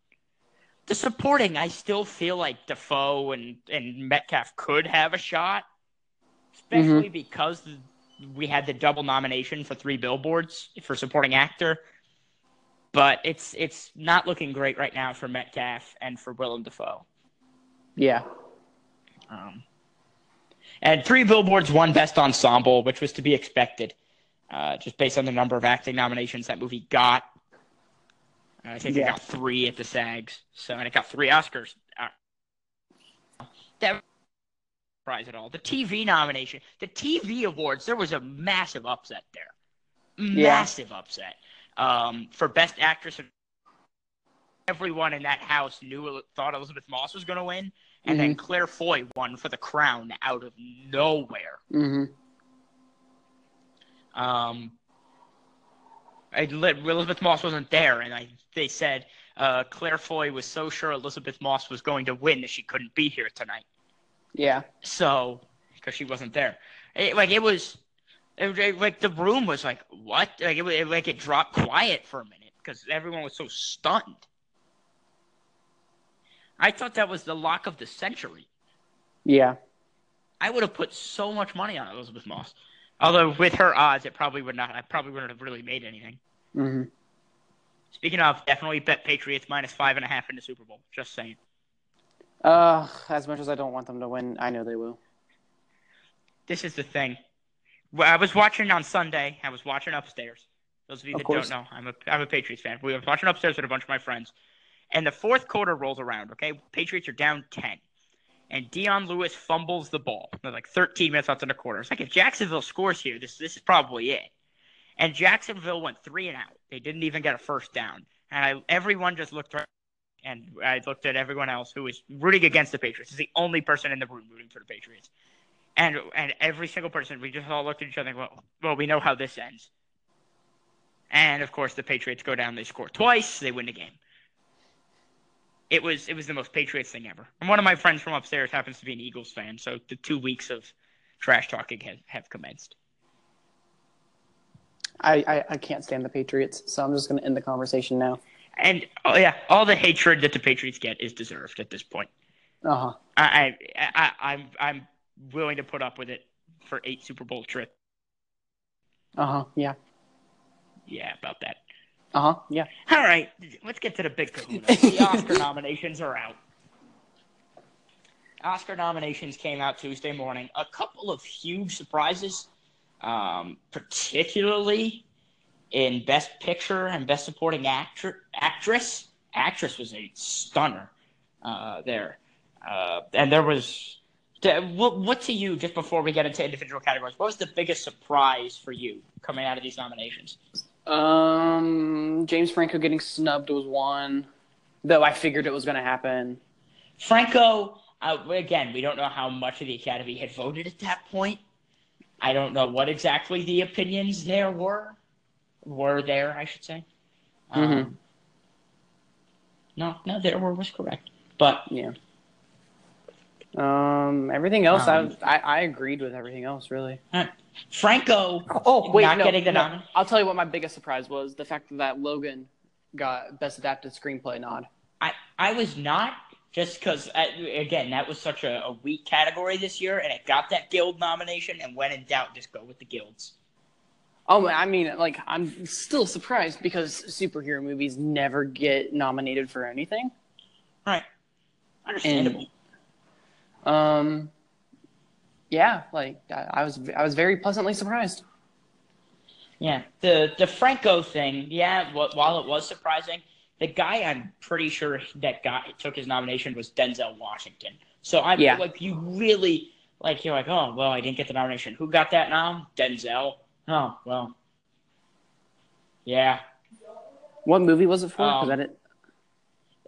The supporting, I still feel like Dafoe and, and Metcalf could have a shot, especially because we had the double nomination for three billboards for supporting actor. But it's it's not looking great right now for Metcalf and for Willem Dafoe. Yeah. Um, and three billboards won Best Ensemble, which was to be expected, uh, just based on the number of acting nominations that movie got. Uh, I think it got three at the SAGs, so and it got three Oscars. Uh, that surprise at all. The TV nomination, the TV awards, there was a massive upset there. Massive yeah. upset. Um, for Best Actress, everyone in that house knew thought Elisabeth Moss was going to win, and mm-hmm. then Claire Foy won for the crown out of nowhere. Mm-hmm. Um, I, Elisabeth Moss wasn't there, and I they said uh, Claire Foy was so sure Elisabeth Moss was going to win that she couldn't be here tonight. Yeah. So, because she wasn't there, it, like it was, it, it, like the room was like what? Like it, it like it dropped quiet for a minute because everyone was so stunned. I thought that was the lock of the century. Yeah. I would have put so much money on Elisabeth Moss. Although with her odds, it probably would not. I probably wouldn't have really made anything. Mm-hmm. Speaking of, definitely bet Patriots minus five and a half in the Super Bowl. Just saying. Uh, as much as I don't want them to win, I know they will. This is the thing. I was watching on Sunday. I was watching upstairs. Those of you of that course. don't know, I'm a I'm a Patriots fan. We were watching upstairs with a bunch of my friends, and the fourth quarter rolls around. Okay, Patriots are down ten, and Dion Lewis fumbles the ball. There's like 13 minutes left in the quarter. It's like if Jacksonville scores here, this this is probably it. And Jacksonville went three and out. They didn't even get a first down. And I, everyone just looked right, and I looked at everyone else who was rooting against the Patriots. Is the only person in the room rooting for the Patriots. And and every single person, we just all looked at each other and well, well, we know how this ends. And of course, the Patriots go down. They score twice. They win the game. It was it was the most Patriots thing ever. And one of my friends from upstairs happens to be an Eagles fan, so the two weeks of trash talking have, have commenced. I, I, I can't stand the Patriots, so I'm just going to end the conversation now. And oh yeah, all the hatred that the Patriots get is deserved at this point. Uh huh. I, I I I'm I'm willing to put up with it for eight Super Bowl trips. Uh huh. Yeah. Yeah, about that. Uh huh. Yeah. All right, let's get to the big kahuna. the Oscar nominations are out. Oscar nominations came out Tuesday morning. A couple of huge surprises um, particularly in Best Picture and Best Supporting Actor, Actress. Actress was a stunner uh, there, uh, and there was. What, what to you, just before we get into individual categories, what was the biggest surprise for you coming out of these nominations? Um, James Franco getting snubbed was one, though I figured it was going to happen. Franco, uh, again, we don't know how much of the Academy had voted at that point, I don't know what exactly the opinions there were. Were there, I should say. Mm-hmm. Um, no, no, there were was correct. But yeah. Um, everything else, um, I, I, I agreed with everything else, really. Uh, Franco. Oh wait, not no, getting the no. I'll tell you what my biggest surprise was: the fact that Logan got best adapted screenplay nod. I I was not just because uh, again that was such a, a, weak category this year and it got that guild nomination and when in doubt just go with the guilds oh i mean like i'm still surprised because superhero movies never get nominated for anything right understandable and, um yeah like I, I was i was very pleasantly surprised yeah the the franco thing yeah while it was surprising the guy I'm pretty sure that got took his nomination was Denzel Washington. So I yeah. like you really like you're like, oh well, I didn't get the nomination. Who got that now? Denzel. Oh well, yeah. What movie was it for? Um, that it?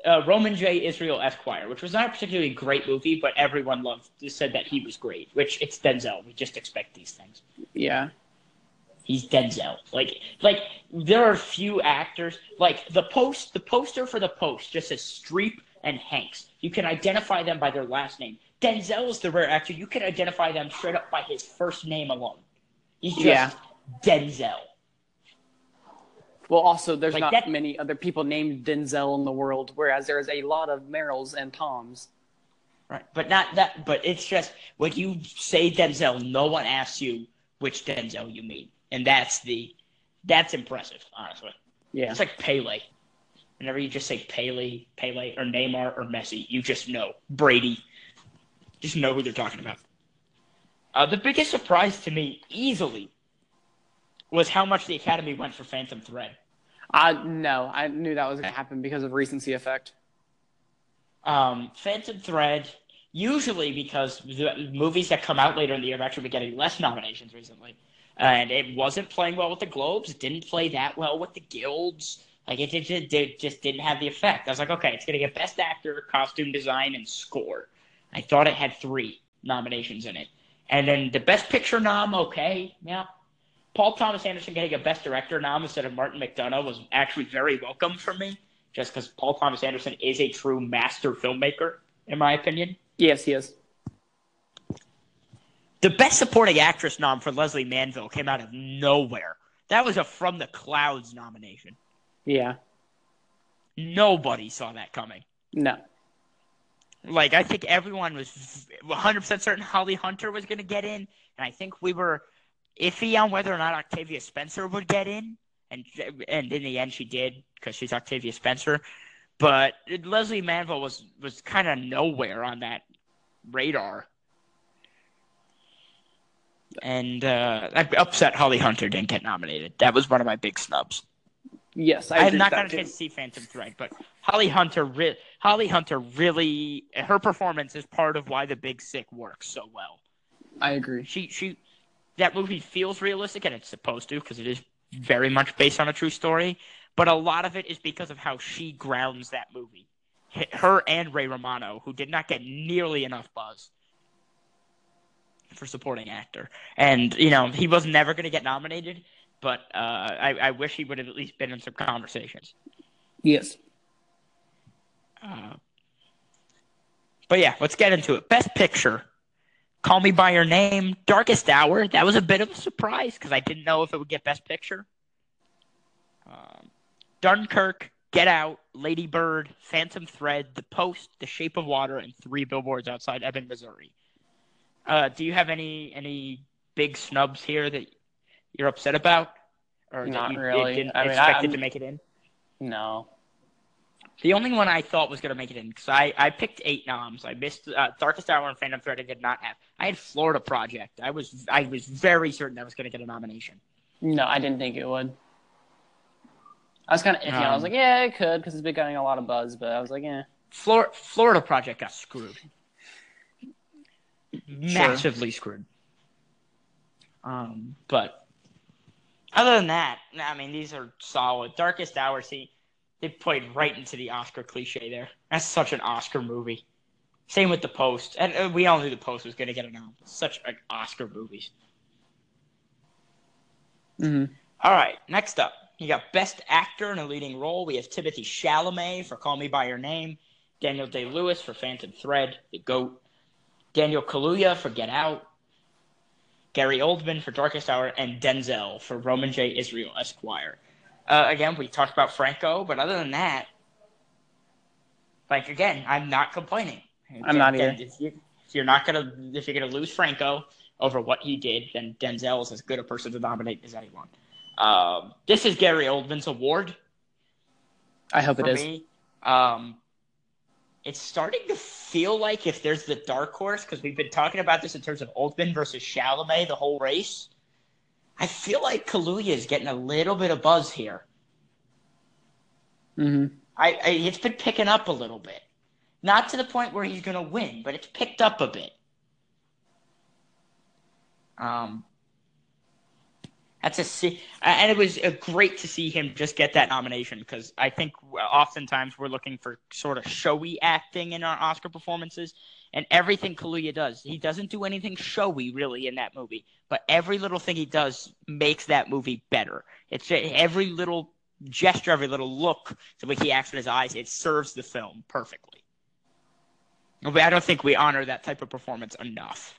Uh, Roman J. Israel Esquire, which was not a particularly great movie, but everyone loved said that he was great. Which it's Denzel. We just expect these things. Yeah. He's Denzel. Like, like there are few actors like the post. The poster for the post just says Streep and Hanks. You can identify them by their last name. Denzel is the rare actor. You can identify them straight up by his first name alone. He's just yeah. Denzel. Well, also, there's like not that, many other people named Denzel in the world, whereas there's a lot of Meryls and Toms. Right, but not that. But it's just when you say Denzel, no one asks you which Denzel you mean and that's the that's impressive, honestly. Yeah, it's like Pele. Whenever you just say Pele, Pele, or Neymar or Messi, you just know Brady. Just know who they're talking about. Uh, the biggest surprise to me, easily, was how much the Academy went for Phantom Thread. Uh, no, I knew that was going to happen because of recency effect. Um, Phantom Thread, Usually because the movies that come out later in the year have actually been getting less nominations recently. And it wasn't playing well with the Globes. It didn't play that well with the Guilds. Like it, it, it, it just didn't have the effect. I was like, okay, it's gonna get Best Actor, Costume Design, and Score. I thought it had three nominations in it, and then the Best Picture nom, okay, yeah. Paul Thomas Anderson getting a Best Director nom instead of Martin McDonagh was actually very welcome for me, just because Paul Thomas Anderson is a true master filmmaker, in my opinion. Yes, he is. The Best Supporting Actress nom for Lesley Manville came out of nowhere. That was a From the Clouds nomination. Yeah. Nobody saw that coming. No. Like I think everyone was 100% certain Holly Hunter was going to get in, and I think we were iffy on whether or not Octavia Spencer would get in, and and in the end she did because she's Octavia Spencer. But Lesley Manville was was kind of nowhere on that radar, and uh, I upset Holly Hunter didn't get nominated. That was one of my big snubs. Yes, I, I have not with that gotten a chance to see Phantom Thread, but Holly Hunter, re- Holly Hunter really, her performance is part of why The Big Sick works so well. I agree. She, she, that movie feels realistic, and it's supposed to because it is very much based on a true story. But a lot of it is because of how she grounds that movie. Her and Ray Romano, who did not get nearly enough buzz for supporting actor, and you know he was never going to get nominated. But uh, I, I wish he would have at least been in some conversations. Yes. Uh, but yeah, let's get into it. Best Picture. Call Me by Your Name, Darkest Hour. That was a bit of a surprise because I didn't know if it would get Best Picture. Um, Dunkirk, Get Out, Lady Bird, Phantom Thread, The Post, The Shape of Water, and Three Billboards Outside Ebbing, Missouri. Uh, do you have any any big snubs here that you're upset about, or Not you really. didn't I mean, expect I- it to make it in? No. The only one I thought was going to make it in because I, I picked eight noms. I missed uh, Darkest Hour and Phantom Thread. I did not have. I had Florida Project. I was I was very certain that was going to get a nomination. No, I didn't think it would. I was kind of iffy. I was Um, like, yeah, it could because it's been getting a lot of buzz, but I was like, yeah. Flor- Florida Project got screwed, massively screwed. Um, but other than that, I mean, these are solid. Darkest Hour, see, they played right into the Oscar cliche there. That's such an Oscar movie. Same with The Post, and uh, we all knew The Post was going to get a nom. Such like Oscar movies. Mm-hmm. All right, next up, you got Best Actor in a Leading Role. We have Timothée Chalamet for Call Me by Your Name, Daniel Day Lewis for Phantom Thread, The Goat, Daniel Kaluuya for Get Out, Gary Oldman for Darkest Hour, and Denzel for Roman J. Israel Esquire. Uh, again, we talked about Franco, but other than that, like again, I'm not complaining. I'm not either. If, you, if you're not gonna, if you're gonna lose Franco over what he did, then Denzel is as good a person to nominate as anyone. Um, this is Gary Oldman's award I hope it is. me. Um, it's starting to feel like if there's the dark horse, because we've been talking about this in terms of Oldman versus Chalamet, the whole race. I feel like Kaluuya is getting a little bit of buzz here. Mm-hmm. I, I it's been picking up a little bit, not to the point where he's going to win, but it's picked up a bit. Um, that's a see, and it was uh, great to see him just get that nomination because I think oftentimes we're looking for sort of showy acting in our Oscar performances, and everything Kaluuya does, he doesn't do anything showy really in that movie, but every little thing he does makes that movie better. It's every little gesture, every little look, the way he acts with his eyes, it serves the film perfectly. But I don't think we honor that type of performance enough.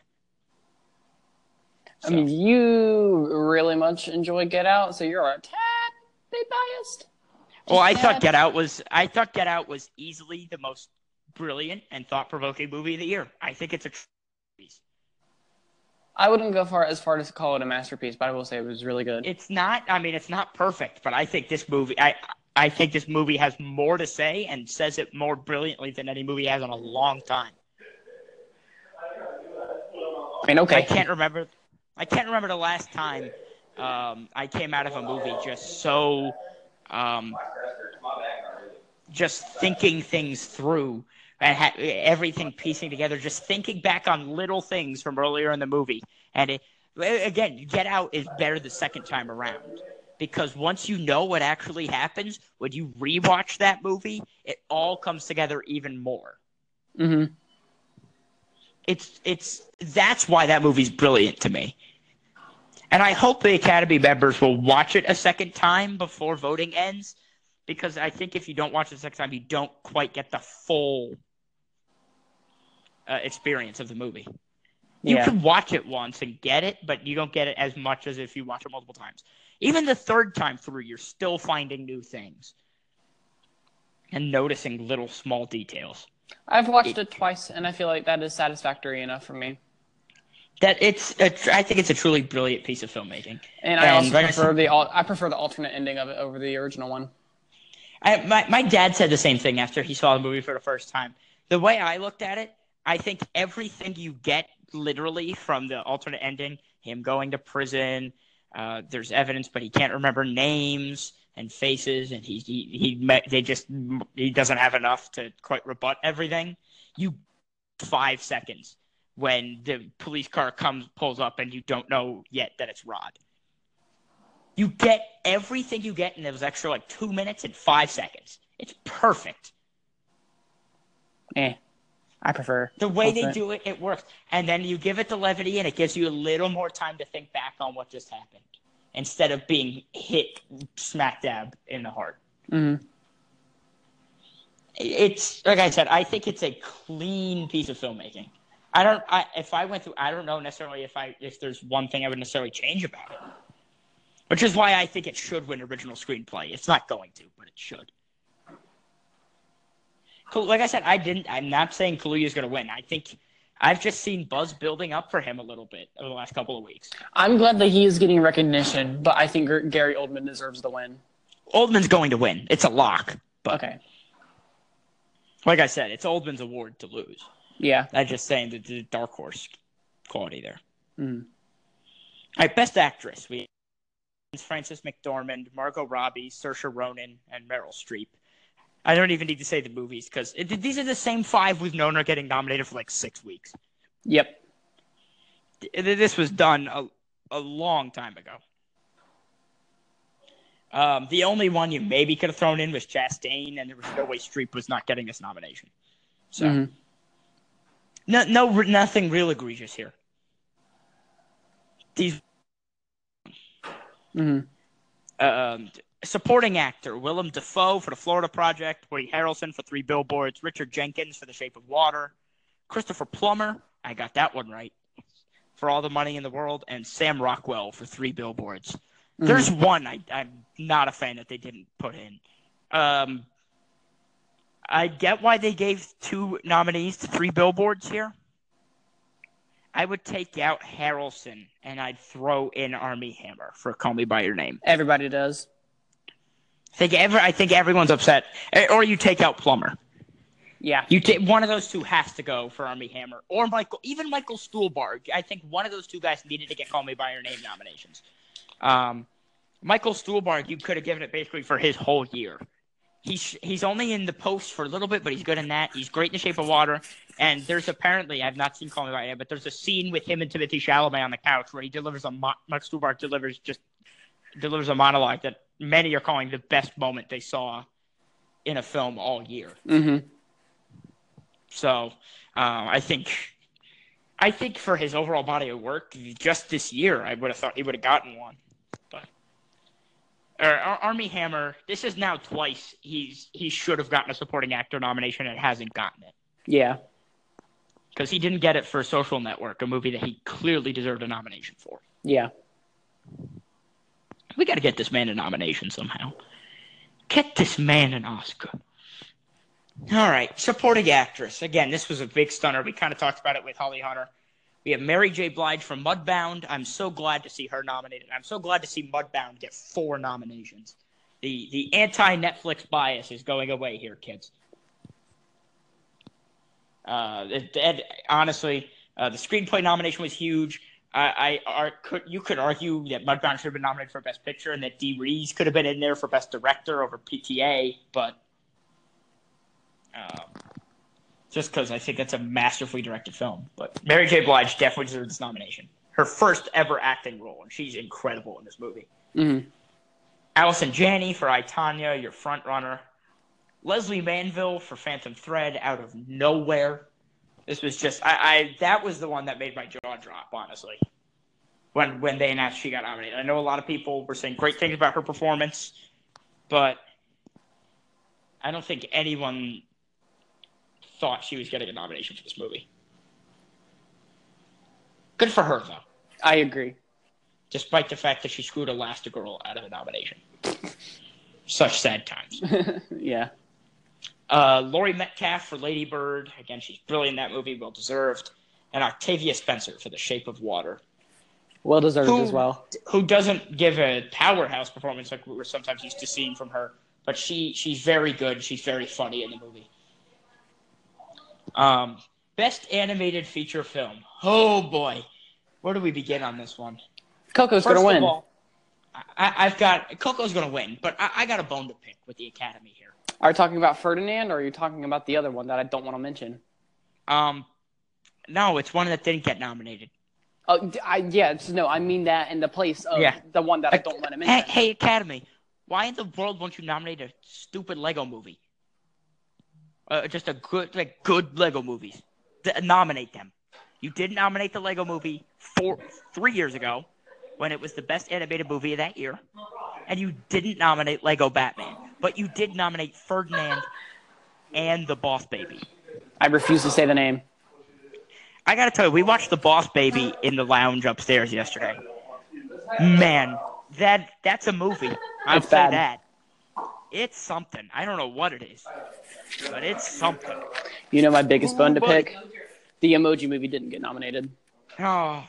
I mean, you really much enjoy Get Out, so you're a tad bit biased. well, I thought. Get Out was I thought Get Out was easily the most brilliant and thought-provoking movie of the year. I think it's a tr- piece. I wouldn't go far as far as to call it a masterpiece, but I will say it was really good. It's not. I mean, it's not perfect, but I think this movie. I I think this movie has more to say and says it more brilliantly than any movie has in a long time. I mean, okay. I can't remember. I can't remember the last time um, I came out of a movie just so, um, just thinking things through and ha- everything piecing together, just thinking back on little things from earlier in the movie. And it, again, Get Out is better the second time around because once you know what actually happens, when you rewatch that movie, it all comes together even more. Mm-hmm. It's it's that's why that movie's brilliant to me. And I hope the Academy members will watch it a second time before voting ends, because I think if you don't watch it a second time, you don't quite get the full uh, experience of the movie. You Yeah. can watch it once and get it, but you don't get it as much as if you watch it multiple times. Even the third time through, you're still finding new things and noticing little small details. I've watched it twice, and I feel like that is satisfactory enough for me. That it's, a, I think it's a truly brilliant piece of filmmaking. And I And also like I prefer the I prefer the alternate ending of it over the original one. I, my, my dad said the same thing after he saw the movie for the first time. The way I looked at it, I think everything you get literally from the alternate ending, him going to prison, uh, there's evidence, but he can't remember names and faces, and he he, he they just he doesn't have enough to quite rebut everything. You five seconds when the police car comes pulls up and you don't know yet that it's Rod. You get everything you get in those extra like two minutes and five seconds. It's perfect. Eh, I prefer The way they do it, it works. And then you give it the levity and it gives you a little more time to think back on what just happened instead of being hit smack dab in the heart. Mhm. It's like I said, I think it's a clean piece of filmmaking. I don't I if I went through I don't know necessarily if I if there's one thing I would necessarily change about it. Which is why I think it should win original screenplay. It's not going to, but it should. Like I said, I didn't. I'm not saying Kaluuya is going to win. I think I've just seen buzz building up for him a little bit over the last couple of weeks. I'm glad that he is getting recognition, but I think Gary Oldman deserves the win. Oldman's going to win. It's a lock. But Okay. like I said, it's Oldman's award to lose. Yeah. I'm just saying that the dark horse quality there. Mhm. All right, best actress. We Frances McDormand, Margot Robbie, Saoirse Ronan, and Meryl Streep. I don't even need to say the movies because these are the same five we've known are getting nominated for like six weeks. Yep. Th- This was done a, a long time ago. Um, the only one you maybe could have thrown in was Chastain, and there was no way Streep was not getting this nomination. So Mhm. no, no, nothing real egregious here. These Mhm. um, supporting actor Willem Dafoe for the Florida Project, Woody Harrelson for Three Billboards, Richard Jenkins for The Shape of Water, Christopher Plummer, I got that one right, for All the Money in the World, and Sam Rockwell for Three Billboards. There's one I, I'm not a fan that they didn't put in. Um, I get why they gave two nominees to Three Billboards here. I would take out Harrelson and I'd throw in Armie Hammer for Call Me by Your Name. Everybody does. I think ever I think everyone's upset. Eh, Or you take out Plummer. Yeah. You take one of those two has to go for Armie Hammer or Michael, even Michael Stuhlbarg. I think one of those two guys needed to get Call Me by Your Name nominations. Um, Michael Stuhlbarg, you could have given it basically for his whole year. He's he's only in the post for a little bit, but he's good in that. He's great in The Shape of Water. And there's apparently I've not seen Call Me by Your Name, but there's a scene with him and Timothée Chalamet on the couch where he delivers a mo- Michael Stuhlbarg delivers just delivers a monologue that many are calling the best moment they saw in a film all year. hmm So uh, I think, I think for his overall body of work, just this year, I would have thought he would have gotten one. But or, Ar- Armie Hammer, this is now twice he's he should have gotten a supporting actor nomination and hasn't gotten it Yeah. because he didn't get it for Social Network, a movie that he clearly deserved a nomination for. Yeah. We got to get this man a nomination somehow. Get this man an Oscar. All right, supporting actress. Again, this was a big stunner. We kind of talked about it with Holly Hunter. We have Mary J. Blige from Mudbound. I'm so glad to see her nominated. I'm so glad to see Mudbound get four nominations. The the anti Netflix bias is going away here, kids. Uh, it, and honestly, uh, the screenplay nomination was huge. I, I are, could you could argue that Mudbound should have been nominated for Best Picture and that Dee Rees could have been in there for Best Director over PTA, but um, just because I think that's a masterfully directed film. But Mary J. Blige definitely deserves this nomination. Her first ever acting role, and she's incredible in this movie. Mm-hmm. Allison Janney for I, Tonya, your front runner. Lesley Manville for Phantom Thread out of nowhere. This was just I, I that was the one that made my jaw drop, honestly. When when they announced she got nominated. I know a lot of people were saying great things about her performance, but I don't think anyone thought she was getting a nomination for this movie. Good for her though. I agree. Despite the fact that she screwed Elastigirl out of a nomination. Such sad times. yeah. Uh, Laurie Metcalf for Lady Bird. Again, she's brilliant in that movie, well deserved. And Octavia Spencer for The Shape of Water. Well deserved Who- as well. Who doesn't give a powerhouse performance like we're sometimes used to seeing from her, but she she's very good. She's very funny in the movie. Um, best animated feature film. Oh boy, where do we begin on this one? Coco's gonna win. of all, I, I've got Coco's gonna win, but I, I got a bone to pick with the Academy here. Are you talking about Ferdinand, or are you talking about the other one that I don't want to mention? Um, no, it's one that didn't get nominated. Oh, I, yeah, it's, no, I mean that in the place of Yeah. the one that I don't want to mention. Hey, hey, Academy, why in the world won't you nominate a stupid Lego movie? Uh, just a good, like, good Lego movies. D- nominate them. You didn't nominate the Lego movie four, three years ago, when it was the best animated movie of that year, and you didn't nominate Lego Batman, but you did nominate Ferdinand and The Boss Baby. I refuse to say the name. I gotta tell you, we watched The Boss Baby in the lounge upstairs yesterday. Man, that that's a movie. I'll say bad. that. It's something. I don't know what it is, but it's something. You know my biggest bone to pick? The Emoji Movie didn't get nominated. Oh,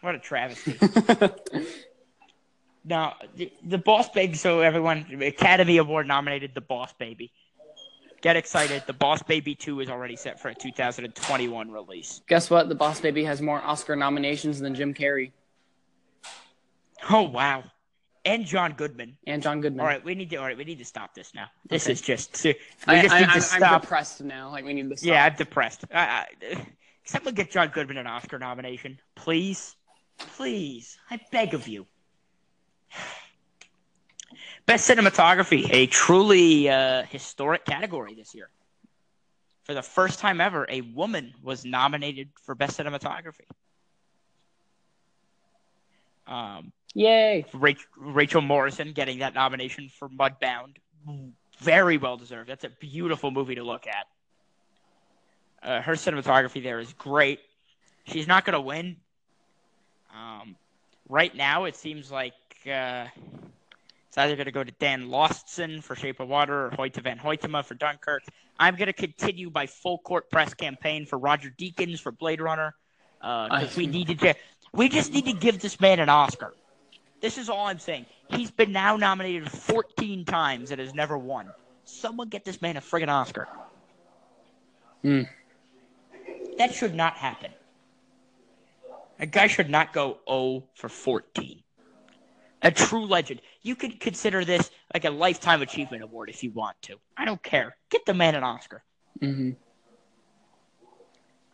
what a travesty. now, the, the Boss Baby. So everyone, Academy Award nominated The Boss Baby. Get excited! The Boss Baby Two is already set for a 2021 release. Guess what? The Boss Baby has more Oscar nominations than Jim Carrey Oh wow! And John Goodman. and John Goodman. All right, we need to. All right, we need to stop this now. This Okay. is just. We I, just I, need to I'm, I'm depressed now. Like we need to stop. yeah, I'm depressed. I, I, someone get John Goodman an Oscar nomination, please, please. I beg of you. Best cinematography, a truly uh, historic category this year. For the first time ever, a woman was nominated for best cinematography. Um, Yay! Rach- Rachel Morrison getting that nomination for Mudbound. Very well deserved. That's a beautiful movie to look at. Uh, her cinematography there is great. She's not going to win. Um, right now, it seems like uh, it's either going to go to Dan Laustsen for Shape of Water or Hoyte van Hoytema for Dunkirk. I'm going to continue my full court press campaign for Roger Deakins for Blade Runner because we needed to. We just need to give this man an Oscar. This is all I'm saying. He's been now nominated 14 times and has never won. Someone get this man a friggin' Oscar. Hmm. That should not happen. A guy should not go 0 for 14. A true legend. You could consider this like a lifetime achievement award if you want to. I don't care. Get the man an Oscar. hmm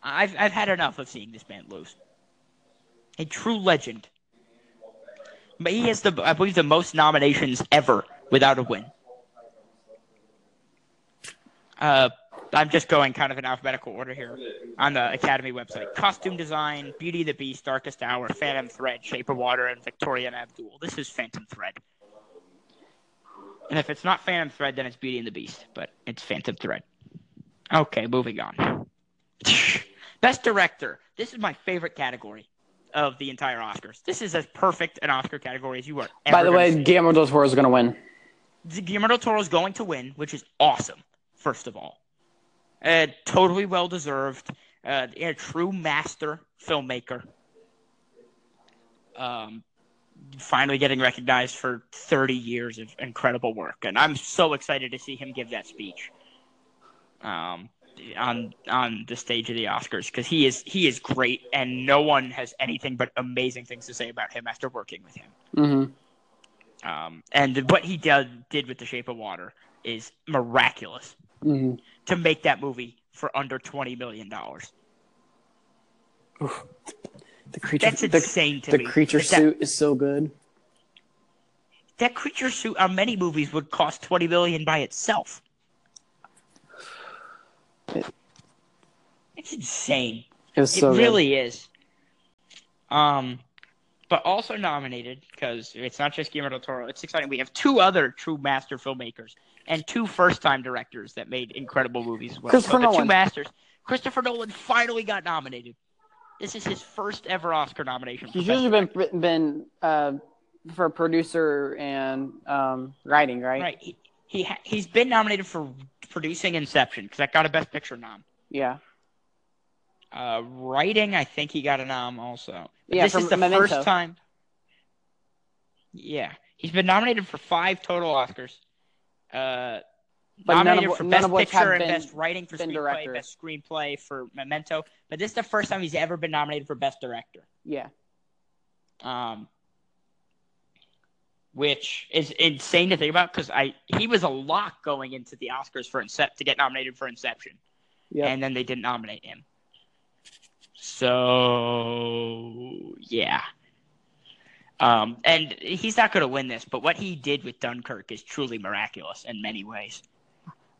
I've I've had enough of seeing this man lose. A true legend. But he has the I believe the most nominations ever without a win. Uh, I'm just going kind of in alphabetical order here on the Academy website. Costume design, Beauty and the Beast, Darkest Hour, Phantom Thread, Shape of Water, and Victoria and Abdul. This is Phantom Thread. And if it's not Phantom Thread, then it's Beauty and the Beast, but it's Phantom Thread. Okay, moving on. Best Director. This is my favorite category of the entire Oscars. This is as perfect an Oscar category as you are ever By the way, see. Guillermo del Toro is going to win. Guillermo del Toro is going to win, which is awesome. First of all, uh, totally well deserved. Uh, a true master filmmaker. Um, finally getting recognized for 30 years of incredible work, and I'm so excited to see him give that speech. Um, on on the stage of the Oscars because he is he is great, and no one has anything but amazing things to say about him after working with him. hmm Um, and what he did, did with The Shape of Water is miraculous hmm to make that movie for under twenty million dollars. The creature, That's the, insane to the me. creature That- suit is so good. That creature suit on many movies would cost twenty million by itself. It- It's insane. It was It really is. Um, but also nominated because it's not just Guillermo del Toro. It's exciting. We have two other true master filmmakers and two first-time directors that made incredible movies well. Christopher so the two Nolan. masters. Christopher Nolan finally got nominated. This is his first ever Oscar nomination. He's usually been been uh, for producer and um, writing, right? Right. He, he ha- he's been nominated for producing Inception because that got a Best Picture nom. Yeah. Uh, writing, I think he got a nom also. But Yeah, this is the Memento. first time. Yeah, he's been nominated for five total Oscars. Uh, But none nominated of- for Best Picture and been- Best Writing for Screenplay, director. Best Screenplay for Memento. But this is the first time he's ever been nominated for Best Director. Yeah. um, which is insane to think about because I he was a lock going into the Oscars for Incep to get nominated for Inception, Yeah. and then they didn't nominate him. So yeah, um, and he's not going to win this, but what he did with Dunkirk is truly miraculous in many ways.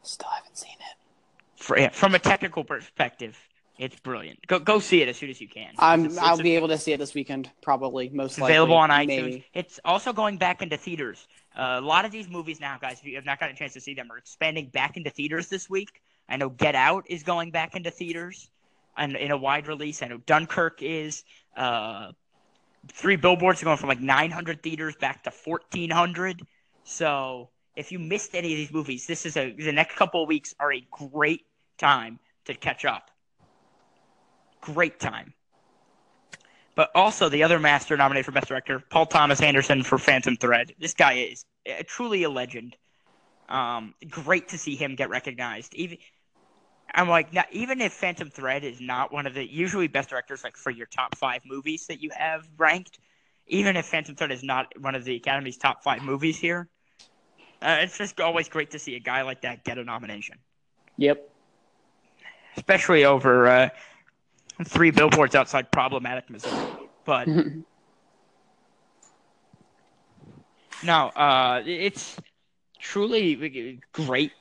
Still haven't seen it. For, yeah, from a technical perspective, it's brilliant. Go go see it as soon as you can. I'm. It's- I'll a- be able to see it this weekend, probably. Most It's likely. available on iTunes. maybe. It's also going back into theaters. Uh, a lot of these movies now, guys, if you have not gotten a chance to see them, are expanding back into theaters this week. I know Get Out is going back into theaters and in a wide release. I know Dunkirk is. Uh, Three Billboards are going from like 900 theaters back to 1,400. So if you missed any of these movies, this is a the next couple of weeks are a great time to catch up. Great time. But also the other master nominated for best director, Paul Thomas Anderson for Phantom Thread. This guy is uh, truly a legend. Um, great to see him get recognized. Even I'm like, not, even if Phantom Thread is not one of the usually best directors, like for your top five movies that you have ranked, even if Phantom Thread is not one of the Academy's top five movies here, uh, it's just always great to see a guy like that get a nomination, Yep. especially over uh, three billboards outside problematic Missouri. But No, uh, it's truly great.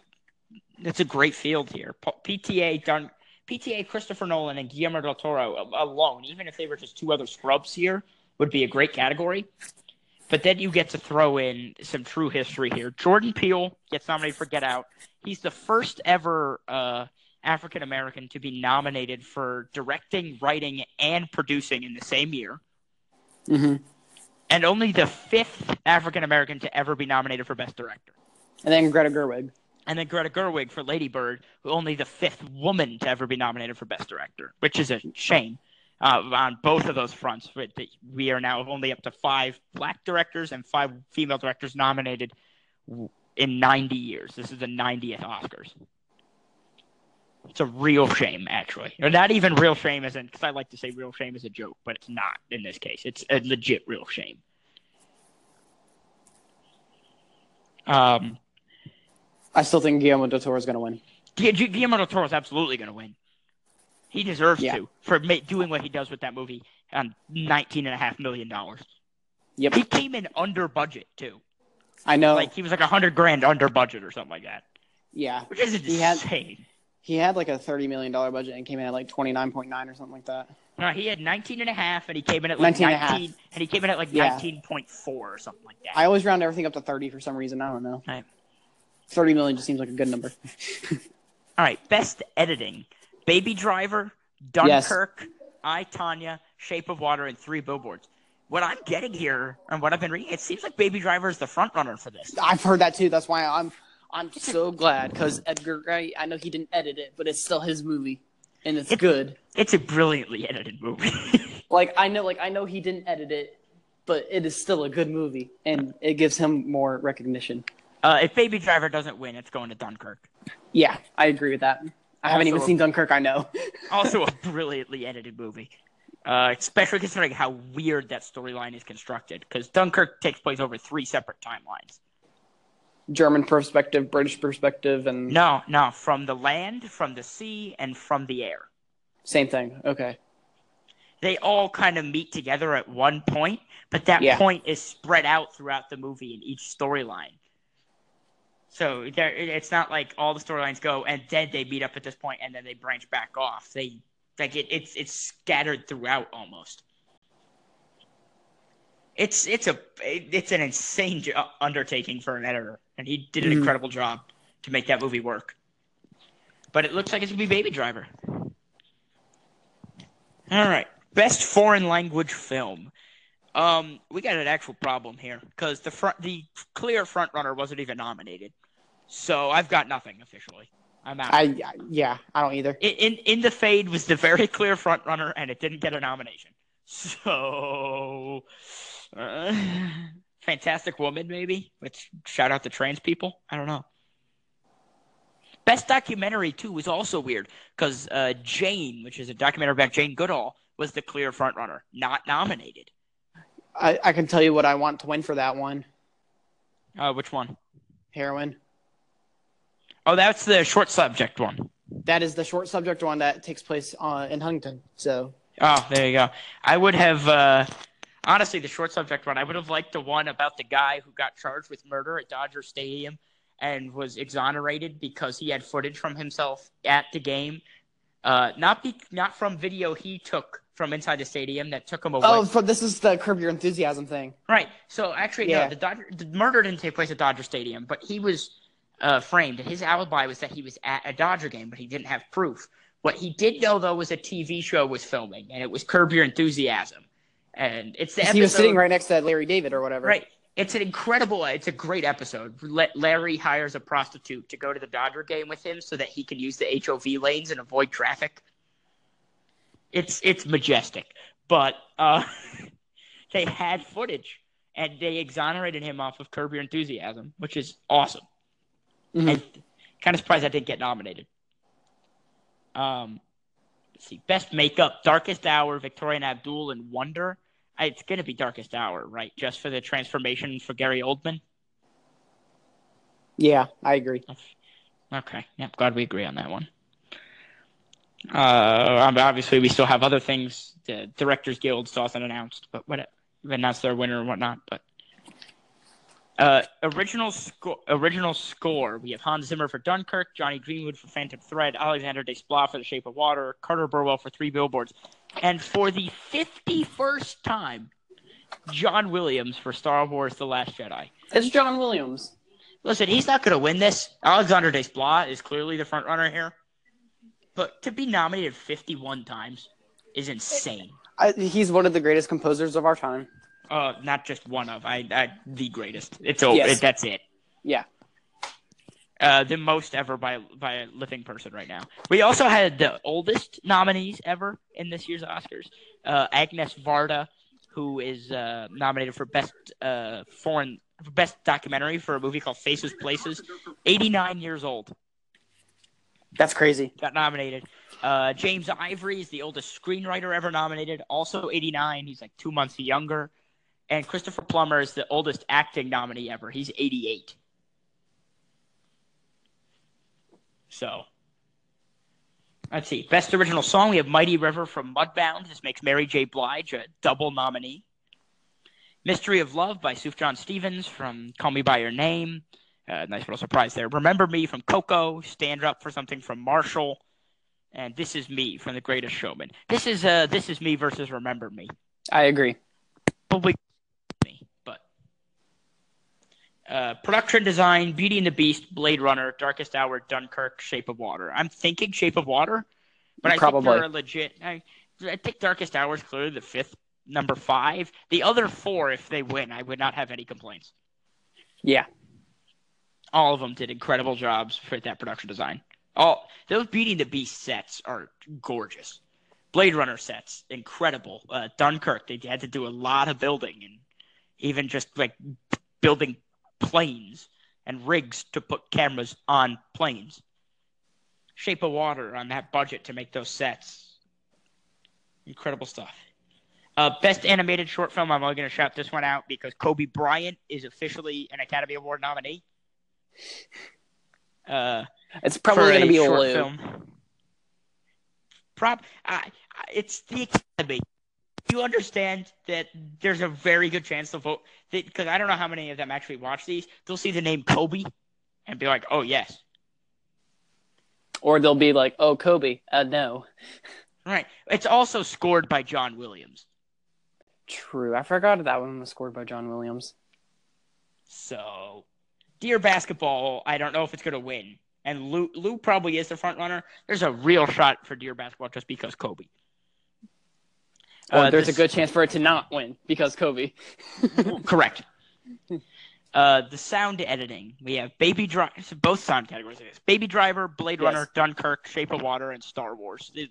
It's a great field here. P- PTA done. PTA Christopher Nolan and Guillermo del Toro alone, even if they were just two other scrubs here, would be a great category. But then you get to throw in some true history here. Jordan Peele gets nominated for Get Out. He's the first ever uh, African American to be nominated for directing, writing, and producing in the same year hmm and only the fifth African American to ever be nominated for Best Director. And then Greta Gerwig. And then Greta Gerwig for Lady Bird, who only the fifth woman to ever be nominated for Best Director, which is a shame uh, on both of those fronts. We are now only up to five black directors and five female directors nominated in 90 years. This is the 90th Oscars. It's a real shame, actually. Or not even real shame, in, because I like to say real shame is a joke, but it's not in this case. It's a legit real shame. Um, I still think Guillermo del Toro is going to win. Gu- Gu- Guillermo del Toro is absolutely going to win. He deserves Yeah. to for ma- doing what he does with that movie on nineteen and a half million dollars. Yep. He came in under budget too. I know. Like he was like a hundred grand under budget or something like that, yeah. which is He had- insane. He had like a thirty million dollar budget and came in at like twenty nine point nine or something like that. No, he had 19 and a half, and he came in at like 19 and 19, and he came in at like Yeah. 19.4 or something like that. I always round everything up to thirty for some reason. I don't know. Right. Thirty million just seems like a good number. All right, best editing: Baby Driver, Yes. Dunkirk, I Tonya, Shape of Water, and Three Billboards. What I'm getting here and what I've been reading, it seems like Baby Driver is the front runner for this. I've heard that too. That's why I'm I'm so glad because Edgar Wright. I know he didn't edit it, but it's still his movie, and it's It- good. It's a brilliantly edited movie. Like I know, like I know he didn't edit it, but it is still a good movie, and it gives him more recognition. Uh, if Baby Driver doesn't win, it's going to Dunkirk. Yeah, I agree with that. I haven't even seen Dunkirk. I know. Also, a brilliantly edited movie. Uh, especially considering how weird that storyline is constructed, because Dunkirk takes place over three separate timelines. German perspective, British perspective, and No, no, from the land, from the sea, and from the air. same thing. Okay. They all kind of meet together at one point, but that Yeah. point is spread out throughout the movie in each storyline. So there, it's not like all the storylines go and then they meet up at this point and then they branch back off. They like it, it's it's scattered throughout almost. It's it's a it's an insane jo- undertaking for an editor, and he did an Mhm. incredible job to make that movie work. But it looks like it's gonna be Baby Driver. All right, best foreign language film. Um, we got an actual problem here because the front, the clear front runner wasn't even nominated, so I've got nothing officially. I'm out. I yeah, I don't either. in, in in the fade was the very clear front runner, and it didn't get a nomination. So, uh, Fantastic Woman, maybe. Which shout out to trans people. I don't know. Best documentary too was also weird because uh, Jane, which is a documentary about Jane Goodall, was the clear front runner, not nominated. I, I can tell you what I want to win for that one. Uh, which one? Heroin. Oh, that's the short subject one. That is the short subject one that takes place uh, in Huntington. So Oh, there you go. I would have uh, honestly the short subject one. I would have liked the one about the guy who got charged with murder at Dodger Stadium and was exonerated because he had footage from himself at the game, uh, not be not from video he took from inside the stadium that took him away. oh, for, this is the Curb Your Enthusiasm thing. Right. So actually, Yeah. no, the Dodger the murder didn't take place at Dodger Stadium, but he was uh, framed. And his alibi was that he was at a Dodger game, but he didn't have proof. What he did know though was a TV show was filming, and it was Curb Your Enthusiasm, and it's the episode. He was sitting right next to Larry David or whatever. Right. It's an incredible. It's a great episode. Let Larry hires a prostitute to go to the Dodger game with him so that he can use the HOV lanes and avoid traffic. It's it's majestic, but uh, they had footage and they exonerated him off of Curb Your Enthusiasm, which is awesome. Mhm. And kind of surprised I didn't get nominated. Um, let's see, best makeup: Darkest Hour, Victoria and Abdul, and Wonder. It's gonna be Darkest Hour, right? Just for the transformation for Gary Oldman. Yeah, I agree. Okay, yep, glad we agree on that one. Uh, obviously, we still have other things. The Directors Guild still hasn't announced, but what announced their winner and whatnot. But uh, original score, original score. We have Hans Zimmer for Dunkirk, Jonny Greenwood for Phantom Thread, Alexander Desplat for The Shape of Water, Carter Burwell for Three Billboards, and for the fifty-first time, John Williams for Star Wars: The Last Jedi. It's John Williams. Listen, he's not going to win this. Alexander Desplat is clearly the front runner here, but to be nominated 51 times is insane. I, he's one of the greatest composers of our time. Uh, not just one of, I, I the greatest. It's over. Yes. That's it. Yeah. Uh, the most ever by by a living person right now. We also had the oldest nominees ever in this year's Oscars. Uh, Agnes Varda, who is uh, nominated for best uh, foreign best documentary for a movie called Faces Places. 89 years old. That's crazy. got nominated. Uh, James Ivory is the oldest screenwriter ever nominated, also 89. He's like two months younger. And Christopher Plummer is the oldest acting nominee ever. He's 88. So, let's see. Best original song, we have Mighty River from Mudbound. This makes Mary J. Blige a double nominee. Mystery of Love by Sufjan Stevens from Call Me By Your Name. Uh, nice little surprise there. Remember Me from Coco. Stand Up for Something from Marshall. And This Is Me from The Greatest Showman. This is uh, This Is Me versus Remember Me. I agree. Probably me, but uh, production design: Beauty and the Beast, Blade Runner, Darkest Hour, Dunkirk, Shape of Water. I'm thinking Shape of Water, but I Probably. think they're legit. I, I think Darkest Hour is clearly the fifth, number five. The other four, if they win, I would not have any complaints. Yeah. all of them did incredible jobs for that production design. All those Beauty and the Beast sets are gorgeous. Blade Runner sets, incredible. Uh, Dunkirk, they had to do a lot of building and even just like building planes and rigs to put cameras on planes. Shape of Water on that budget to make those sets. Incredible stuff. Uh, best animated short film. I'm only going to shout this one out because Kobe Bryant is officially an Academy Award nominee. Uh, It's probably going to be a short Lou. film. Prob, I, it's the Academy. You understand that there's a very good chance they'll vote because I don't know how many of them actually watch these. They'll see the name Kobe and be like, "Oh yes, Or they'll be like, "Oh, Kobe, uh, no." right." It's also scored by John Williams, True. I forgot that one was scored by John Williams. so Dear Basketball. I don't know if it's going to win, and Lou, Lou probably is the front runner. There's a real shot for Dear Basketball just because Kobe. Or Uh, there's this- a good chance for it to not win because Kobe. Correct. Uh, the sound editing. We have Baby Driver. Both sound categories. I guess. Baby Driver, Blade Yes. Runner, Dunkirk, Shape of Water, and Star Wars. The,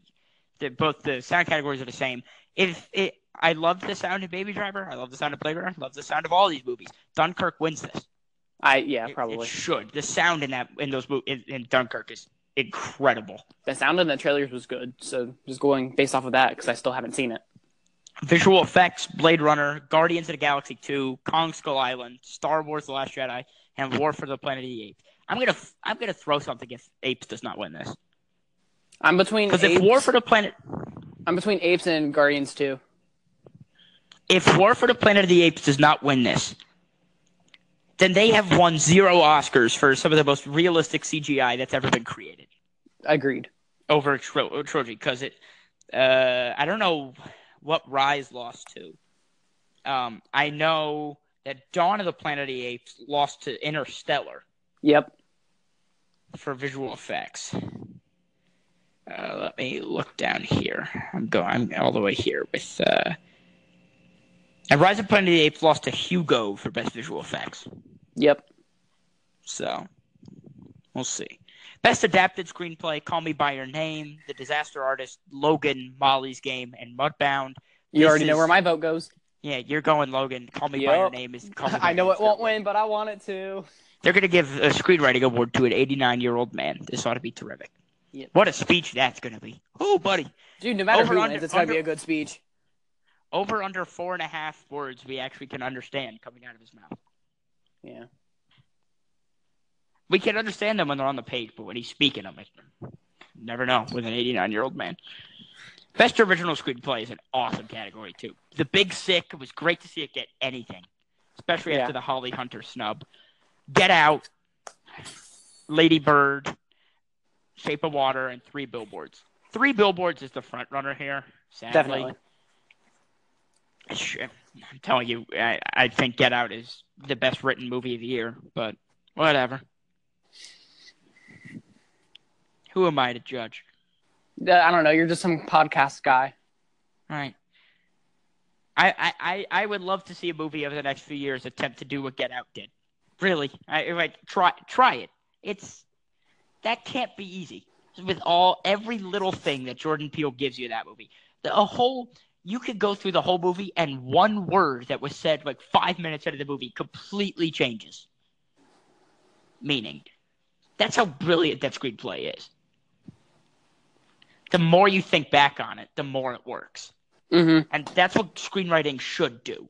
the, both the sound categories are the same. If it, I love the sound of Baby Driver. I love the sound of Blade Runner. I love the sound of all these movies. Dunkirk wins this. I yeah, It- It, probably. should. The sound in that in those mo- in, in Dunkirk is incredible. The sound in the trailers was good, so just going based off of that because I still haven't seen it. Visual effects: Blade Runner, Guardians of the Galaxy 2, Kong Skull Island, Star Wars: The Last Jedi, and War for the Planet of the Apes. I'm gonna I'm gonna throw something if Apes does not win this I'm between because if apes, War for the Planet I'm between apes and Guardians too. if War for the Planet of the Apes does not win this, then they have won zero Oscars for some of the most realistic CGI that's ever been created Agreed. over tro- trilogy. Because it, uh, I don't know what Rise lost to. Um, I know that Dawn of the Planet of the Apes lost to Interstellar Yep. for visual effects. Uh, let me look down here. I'm going. I'm all the way here with. Uh, and Rise of Planet of the Apes lost to Hugo for best visual effects. Yep. So we'll see. Best adapted screenplay: Call Me by Your Name, The Disaster Artist, Logan, Molly's Game, and Mudbound. You This already know is- where my vote goes. Yeah, you're going Logan. Call Me by Your Name is. Call Me I know it won't win, but I want it to. They're going to give a screenwriting award to an 89 year old man. This ought to be terrific. Yep. What a speech that's going to be. Oh, buddy. Dude, no matter Over who under- wins, it's gonna be a good speech. Over under four and a half words we actually can understand coming out of his mouth. Yeah. We can understand them when they're on the page, but when he's speaking them, it, never know with an 89 year old man. Best original screenplay is an awesome category, too. The Big Sick, it was great to see it get anything, especially Yeah. after the Holly Hunter snub. Get Out, Lady Bird, Shape of Water, and Three Billboards. Three Billboards is the front runner here, sadly. Definitely. I'm telling you, I, I think Get Out is the best written movie of the year, but whatever. Who am I to judge? Uh, I don't know. You're just some podcast guy. Right. I, I, I, I would love to see a movie over the next few years attempt to do what Get Out did. Really, I like try try it. It's that can't be easy with all every little thing that Jordan Peele gives you in that movie. The a whole you could go through the whole movie and one word that was said like five minutes into the movie completely changes meaning. That's how brilliant that screenplay is. The more you think back on it, the more it works. Mm-hmm. And that's what screenwriting should do.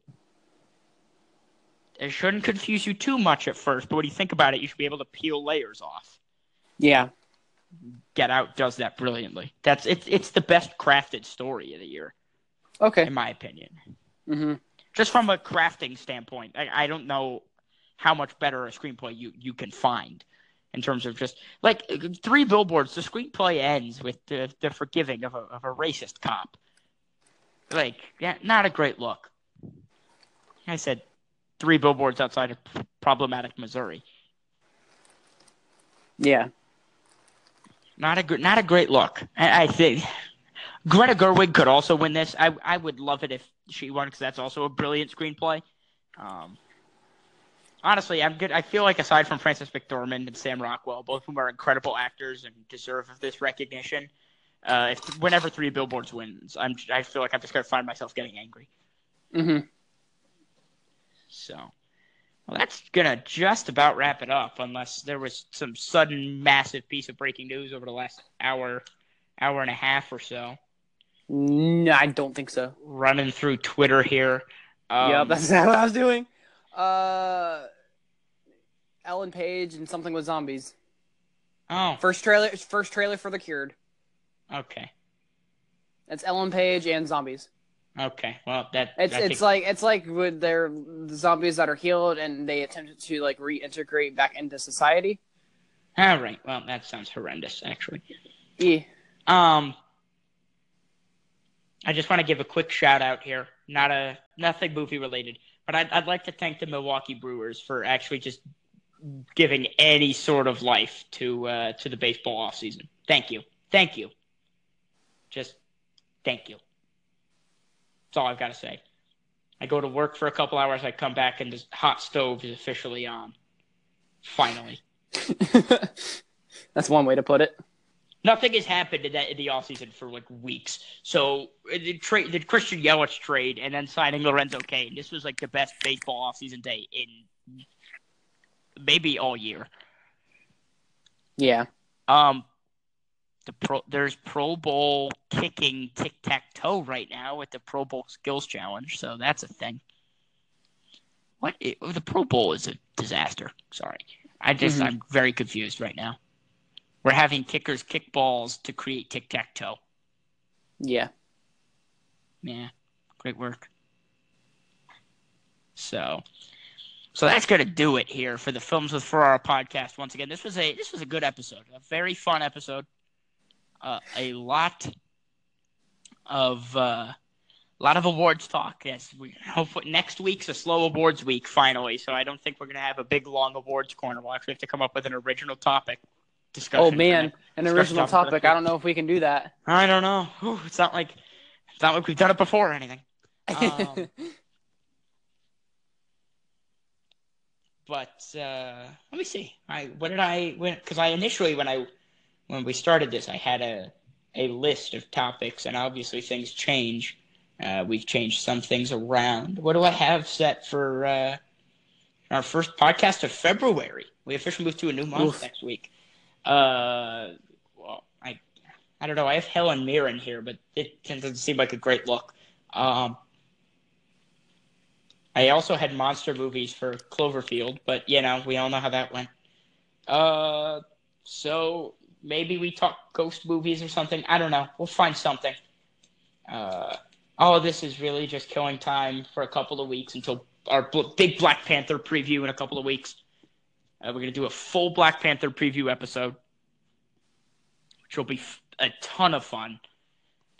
It shouldn't confuse you too much at first, but when you think about it, you should be able to peel layers off. Yeah. Get Out does that brilliantly. That's it's it's the best crafted story of the year, Okay. in my opinion. Mm-hmm. Just from a crafting standpoint, I, I don't know how much better a screenplay you, you can find in terms of just like three billboards. The screenplay ends with the, the forgiving of a of a racist cop. Like, yeah, not a great look. I said three billboards outside of problematic Missouri. Yeah. Not a gr- not a great look. I, I think Greta Gerwig could also win this. I I would love it if she won because that's also a brilliant screenplay. Um, honestly, I'm good. I feel like aside from Frances McDormand and Sam Rockwell, both of whom are incredible actors and deserve of this recognition. Uh, if whenever Three Billboards wins, I'm I feel like I'm just gonna find myself getting angry. Mm-hmm. So, well, that's gonna just about wrap it up, unless there was some sudden massive piece of breaking news over the last hour, hour and a half or so. No, I don't think so. Running through Twitter here. Um, yeah, that's what I was doing. Uh, Ellen Page and something with zombies. Oh, First trailer, first trailer for The Cured. okay, It's Ellen Page and zombies. okay. Well, that It's I it's think- like it's like with their the zombies that are healed and they attempted to like reintegrate back into society. all right. Well, that sounds horrendous, actually. Yeah. Um, I just want to give a quick shout out here. Not a nothing movie related, but I'd, I'd like to thank the Milwaukee Brewers for actually just giving any sort of life to uh, to the baseball offseason. Thank you, thank you. Just thank you. That's all I've got to say. I go to work for a couple hours. I come back and the hot stove is officially on. Finally. That's one way to put it. Nothing has happened in that in the offseason for like weeks. So uh, the trade, the Christian Yelich trade, and then signing Lorenzo Cain. This was like the best baseball offseason day in maybe all year. Yeah. Um, the pro there's Pro Bowl kicking tic tac toe right now with the Pro Bowl Skills Challenge, so that's a thing. What i- the Pro Bowl is a disaster. Sorry, I just Mhm. I'm very confused right now. We're having kickers kick balls to create tic tac toe. Yeah. Yeah, great work. So, so that's gonna do it here for the Films with Ferrara podcast. Once again, this was a this was a good episode, a very fun episode. Uh, a lot of uh, a lot of awards talk. Yes, we hopefully next week's a slow awards week finally. So I don't think we're gonna have a big long awards corner. We'll actually have to come up with an original topic discussion. Oh man, an original topic topic. I don't know if we can do that. I don't know. Whew, it's not like it's not like we've done it before or anything. Um, but uh, let me see. I what did I when because I initially when I when we started this I had a a list of topics and obviously things change. Uh, we've changed some things around. What do I have set for uh, our first podcast of February? We officially moved to a new month Oof. next week. Uh, well, I I don't know. I have Helen Mirren here, but it doesn't seem like a great look. Um, I also had monster movies for Cloverfield, but you know, we all know how that went. Uh, so maybe we talk ghost movies or something. I don't know. We'll find something. Uh, all of this is really just killing time for a couple of weeks until our big Black Panther preview in a couple of weeks. Uh, we're gonna do a full Black Panther preview episode, which will be f- a ton of fun.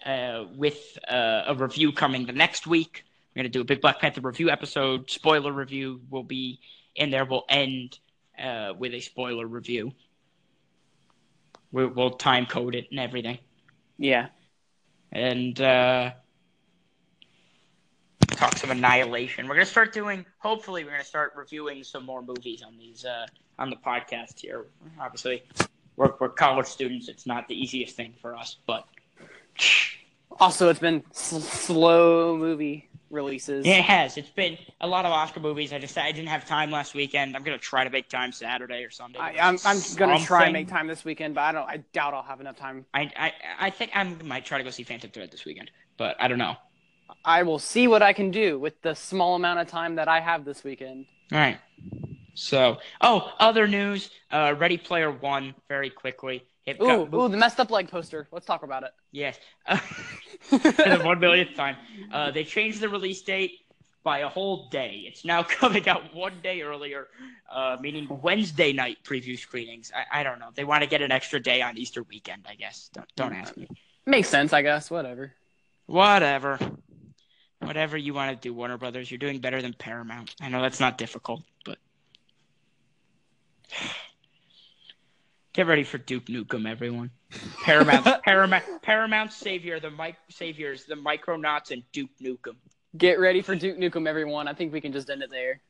Uh, with uh, a review coming the next week. We're going to do a big Black Panther review episode. Spoiler review will be in there. We'll end uh, with a spoiler review. We'll, we'll time code it and everything. yeah. And uh, talk some Annihilation. We're going to start doing, hopefully, we're going to start reviewing some more movies on these uh, on the podcast here. Obviously, we're, we're college students. It's not the easiest thing for us, but. Also, it's been s- slow movie releases. Yeah, it has. It's been a lot of Oscar movies. I just I didn't have time last weekend. I'm gonna try to make time Saturday or Sunday. I, I'm I'm gonna try and make time this weekend, but I don't. I doubt I'll have enough time. I, I I think I might try to go see Phantom Thread this weekend, but I don't know. I will see what I can do with the small amount of time that I have this weekend. All right. So, oh, other news. Uh, Ready Player One. Very quickly. It Ooh, ooh, the messed up leg poster. Let's talk about it. Yes. For the one millionth time. Uh, they changed the release date by a whole day. It's now coming out one day earlier, uh, meaning Wednesday night preview screenings. I, I don't know. They want to get an extra day on Easter weekend, I guess. Don't, don't ask me. Makes sense, I guess. Whatever. Whatever. Whatever you want to do, Warner Brothers. You're doing better than Paramount. I know that's not difficult, but. Get ready for Duke Nukem, everyone. Paramount, Paramount, Paramount Savior, the mic saviors, the Micronauts, and Duke Nukem, Get ready for Duke Nukem, everyone. I think we can just end it there.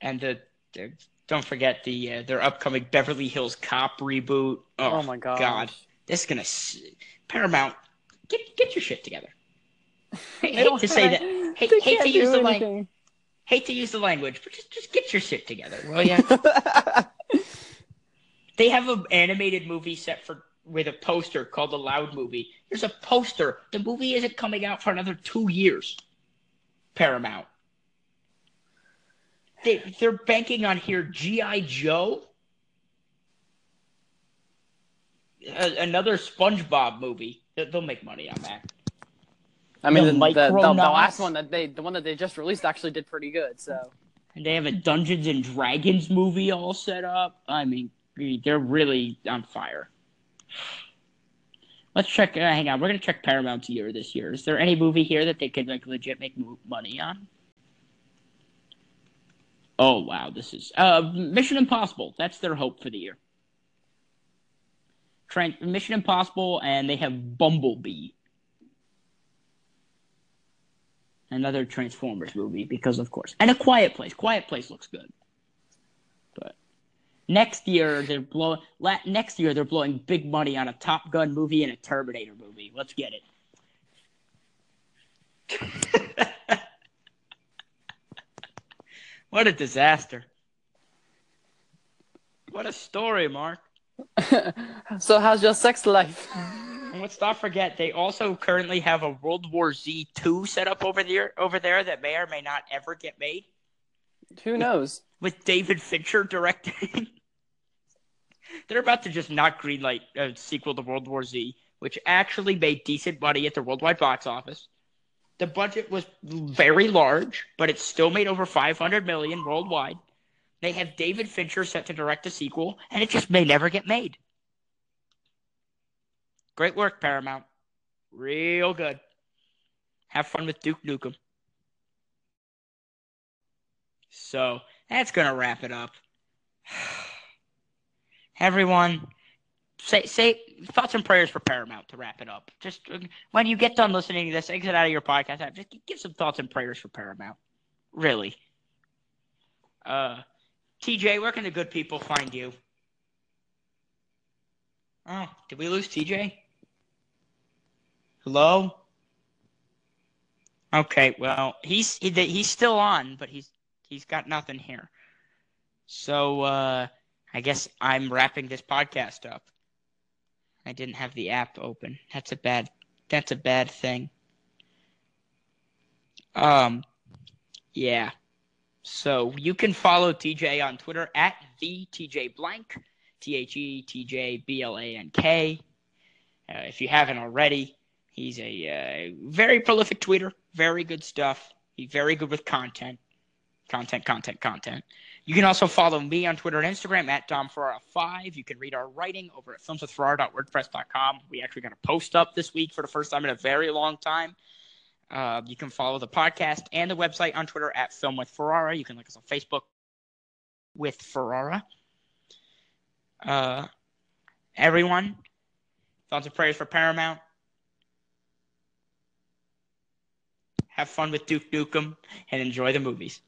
and the, the don't forget the uh, their upcoming Beverly Hills Cop reboot. Oh, Oh, my gosh. God, this is gonna Paramount. Get get your shit together. I hate don't to say that. Hate, hate to use the language. Hate to use the language, but just just get your shit together, will ya? They have an animated movie set for with a poster called the Loud Movie. There's a poster. The movie isn't coming out for another two years. Paramount. they they're banking on here GI Joe, A- another SpongeBob movie. They- They'll make money on that. I mean, The the, the, the, the last one that they, the one that they just released, actually did pretty good. So And they have a Dungeons and Dragons movie all set up. I mean, they're really on fire. Let's check. Uh, hang on, we're gonna check Paramount's year this year. Is there any movie here that they could like legit make mo- money on? Oh wow, this is uh, Mission Impossible. That's their hope for the year. Tran Mission Impossible, and they have Bumblebee, another Transformers movie, because of course, and A Quiet Place. Quiet Place looks good, but next year they're blowing. Next year they're blowing big money on a Top Gun movie and a Terminator movie. Let's get it. what a disaster! What a story, Mark. so how's your sex life? And let's not forget, they also currently have a World War Z two set up over there, over there that may or may not ever get made, Who knows? with David Fincher directing. They're about to just not greenlight a sequel to World War Z, which actually made decent money at the worldwide box office. The budget was very large, but it still made over 500 million worldwide. They have David Fincher set to direct a sequel, and it just may never get made. Great work, Paramount. Real good. Have fun with Duke Nukem. So that's gonna wrap it up. Everyone, say say thoughts and prayers for Paramount to wrap it up. Just when you get done listening to this, exit out of your podcast app. Just give some thoughts and prayers for Paramount. Really. Uh, TJ, where can the good people find you? Oh, did we lose TJ? Hello. Okay, well, he's he, he's still on, but he's he's got nothing here. So uh, I guess I'm wrapping this podcast up. I didn't have the app open. That's a bad. That's a bad thing. Um, yeah. So you can follow TJ on Twitter at the TJ Blank, T H E T J B L A N K. Uh, if you haven't already, he's a uh, very prolific tweeter. Very good stuff. He's very good with content, content, content, content. You can also follow me on Twitter and Instagram at DomFerrara5. You can read our writing over at filmswithferrara.wordpress.com. We actually got a post up this week for the first time in a very long time. Uh, you can follow the podcast and the website on Twitter at Film with Ferrara. You can like us on Facebook with Ferrara. Uh, everyone, thoughts and prayers for Paramount. Have fun with Duke Nukem and enjoy the movies.